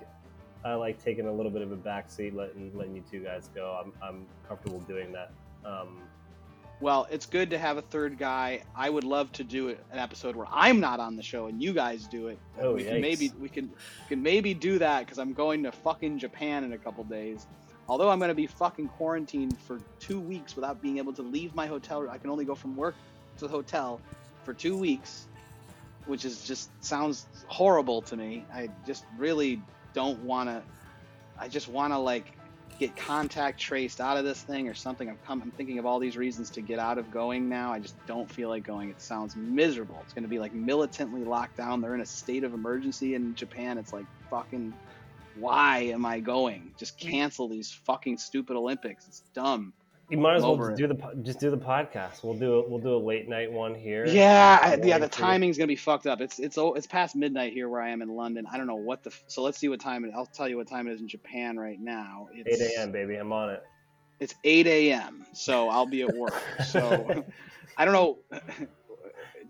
I like taking a little bit of a backseat, letting letting you two guys go. I'm I'm comfortable doing that. Um, well it's good to have a third guy I would love to do an episode where I'm not on the show and you guys do it Oh, we can maybe we can can maybe do that because I'm going to fucking Japan in a couple days although I'm going to be fucking quarantined for two weeks without being able to leave my hotel I can only go from work the hotel for two weeks which is just sounds horrible to me. I just really don't want to. I just want to like get contact traced out of this thing or something. I'm come, I'm thinking of all these reasons to get out of going now. I just don't feel like going. It sounds miserable. It's going to be like militantly locked down. They're in a state of emergency in Japan. It's like fucking. Why am I going? Just mm. cancel these fucking stupid Olympics. It's dumb. You might as well just do the just do the podcast. We'll do a, we'll do a late night one here. Yeah, I, yeah. The timing's gonna be fucked up. It's it's it's past midnight here where I am in London. I don't know what the. So let's see what time it. I'll tell you what time it is in Japan right now. It's, 8 a.m. baby, I'm on it. It's 8 a.m. So I'll be at work. *laughs* So I don't know.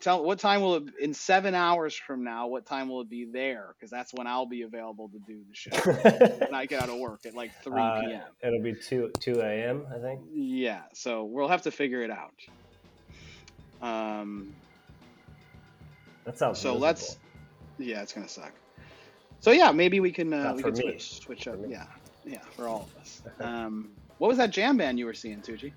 Tell what time will it in seven hours from now? What time will it be there? Because that's when I'll be available to do the show. *laughs* and I get out of work at like three Uh, p.m. It'll be two two a.m. I think. Yeah, so we'll have to figure it out. Um, That sounds. so miserable. let's. Yeah, it's gonna suck. So yeah, maybe we can uh, Not we can me. switch switch up. Yeah, yeah, for all of us. Um, what was that jam band you were seeing, Tucci?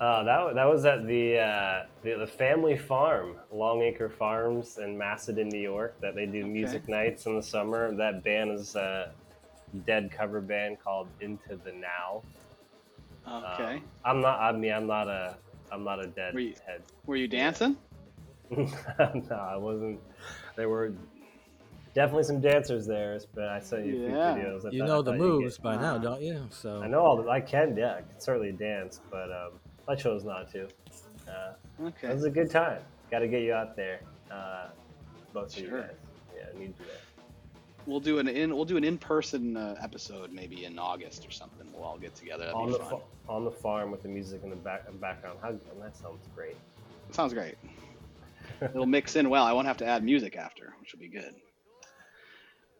Uh, that that was at the, uh, the the family farm, Longacre Farms in Macedon, New York. That they do Okay. music nights in the summer. That band is a dead cover band called Into the Now. Okay, Um, I'm not. I mean, I'm not a. I'm not a dead Were you- head. were you dancing? *laughs* no, I wasn't. There were definitely some dancers there, but I sent you a few Yeah. videos. I You thought- know the moves get- by now, don't you? So I know all. The, I can. Yeah, I can certainly dance, but um, I chose not to. Uh, It Okay, was a good time. Got to get you out there, uh, both of you guys. Yeah, I need you there. we'll do an in we'll do an in person uh, episode maybe in August or something. We'll all get together. That'd on the fa- on the farm with the music in the back background. How that sounds great. Sounds great. *laughs* It'll mix in well. I won't have to add music after, which will be good.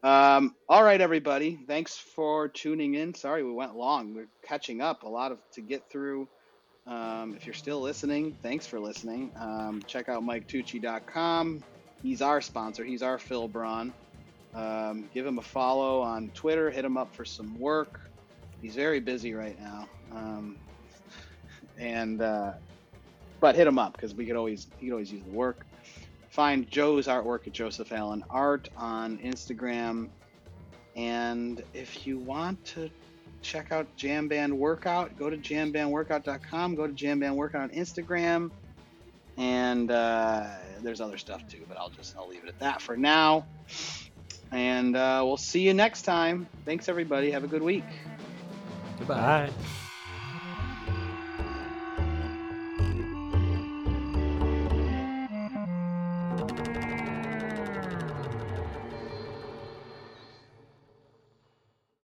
Um, all right, everybody. Thanks for tuning in. Sorry we went long. We're catching up. A lot of to get through. Um, if you're still listening, thanks for listening. Um, check out MikeTucci.com. He's our sponsor. He's our Phil Braun. Um, give him a follow on Twitter. Hit him up for some work. He's very busy right now. Um, and uh, but hit him up because we could always he could always use the work. Find Joe's artwork at Joseph Allen Art on Instagram, and if you want to check out Jam Band Workout, go to jambandworkout.com. Go to Jam Band Workout on Instagram, and uh, there's other stuff too. But I'll just I'll leave it at that for now. And uh, we'll see you next time. Thanks everybody. Have a good week. goodbye. Bye.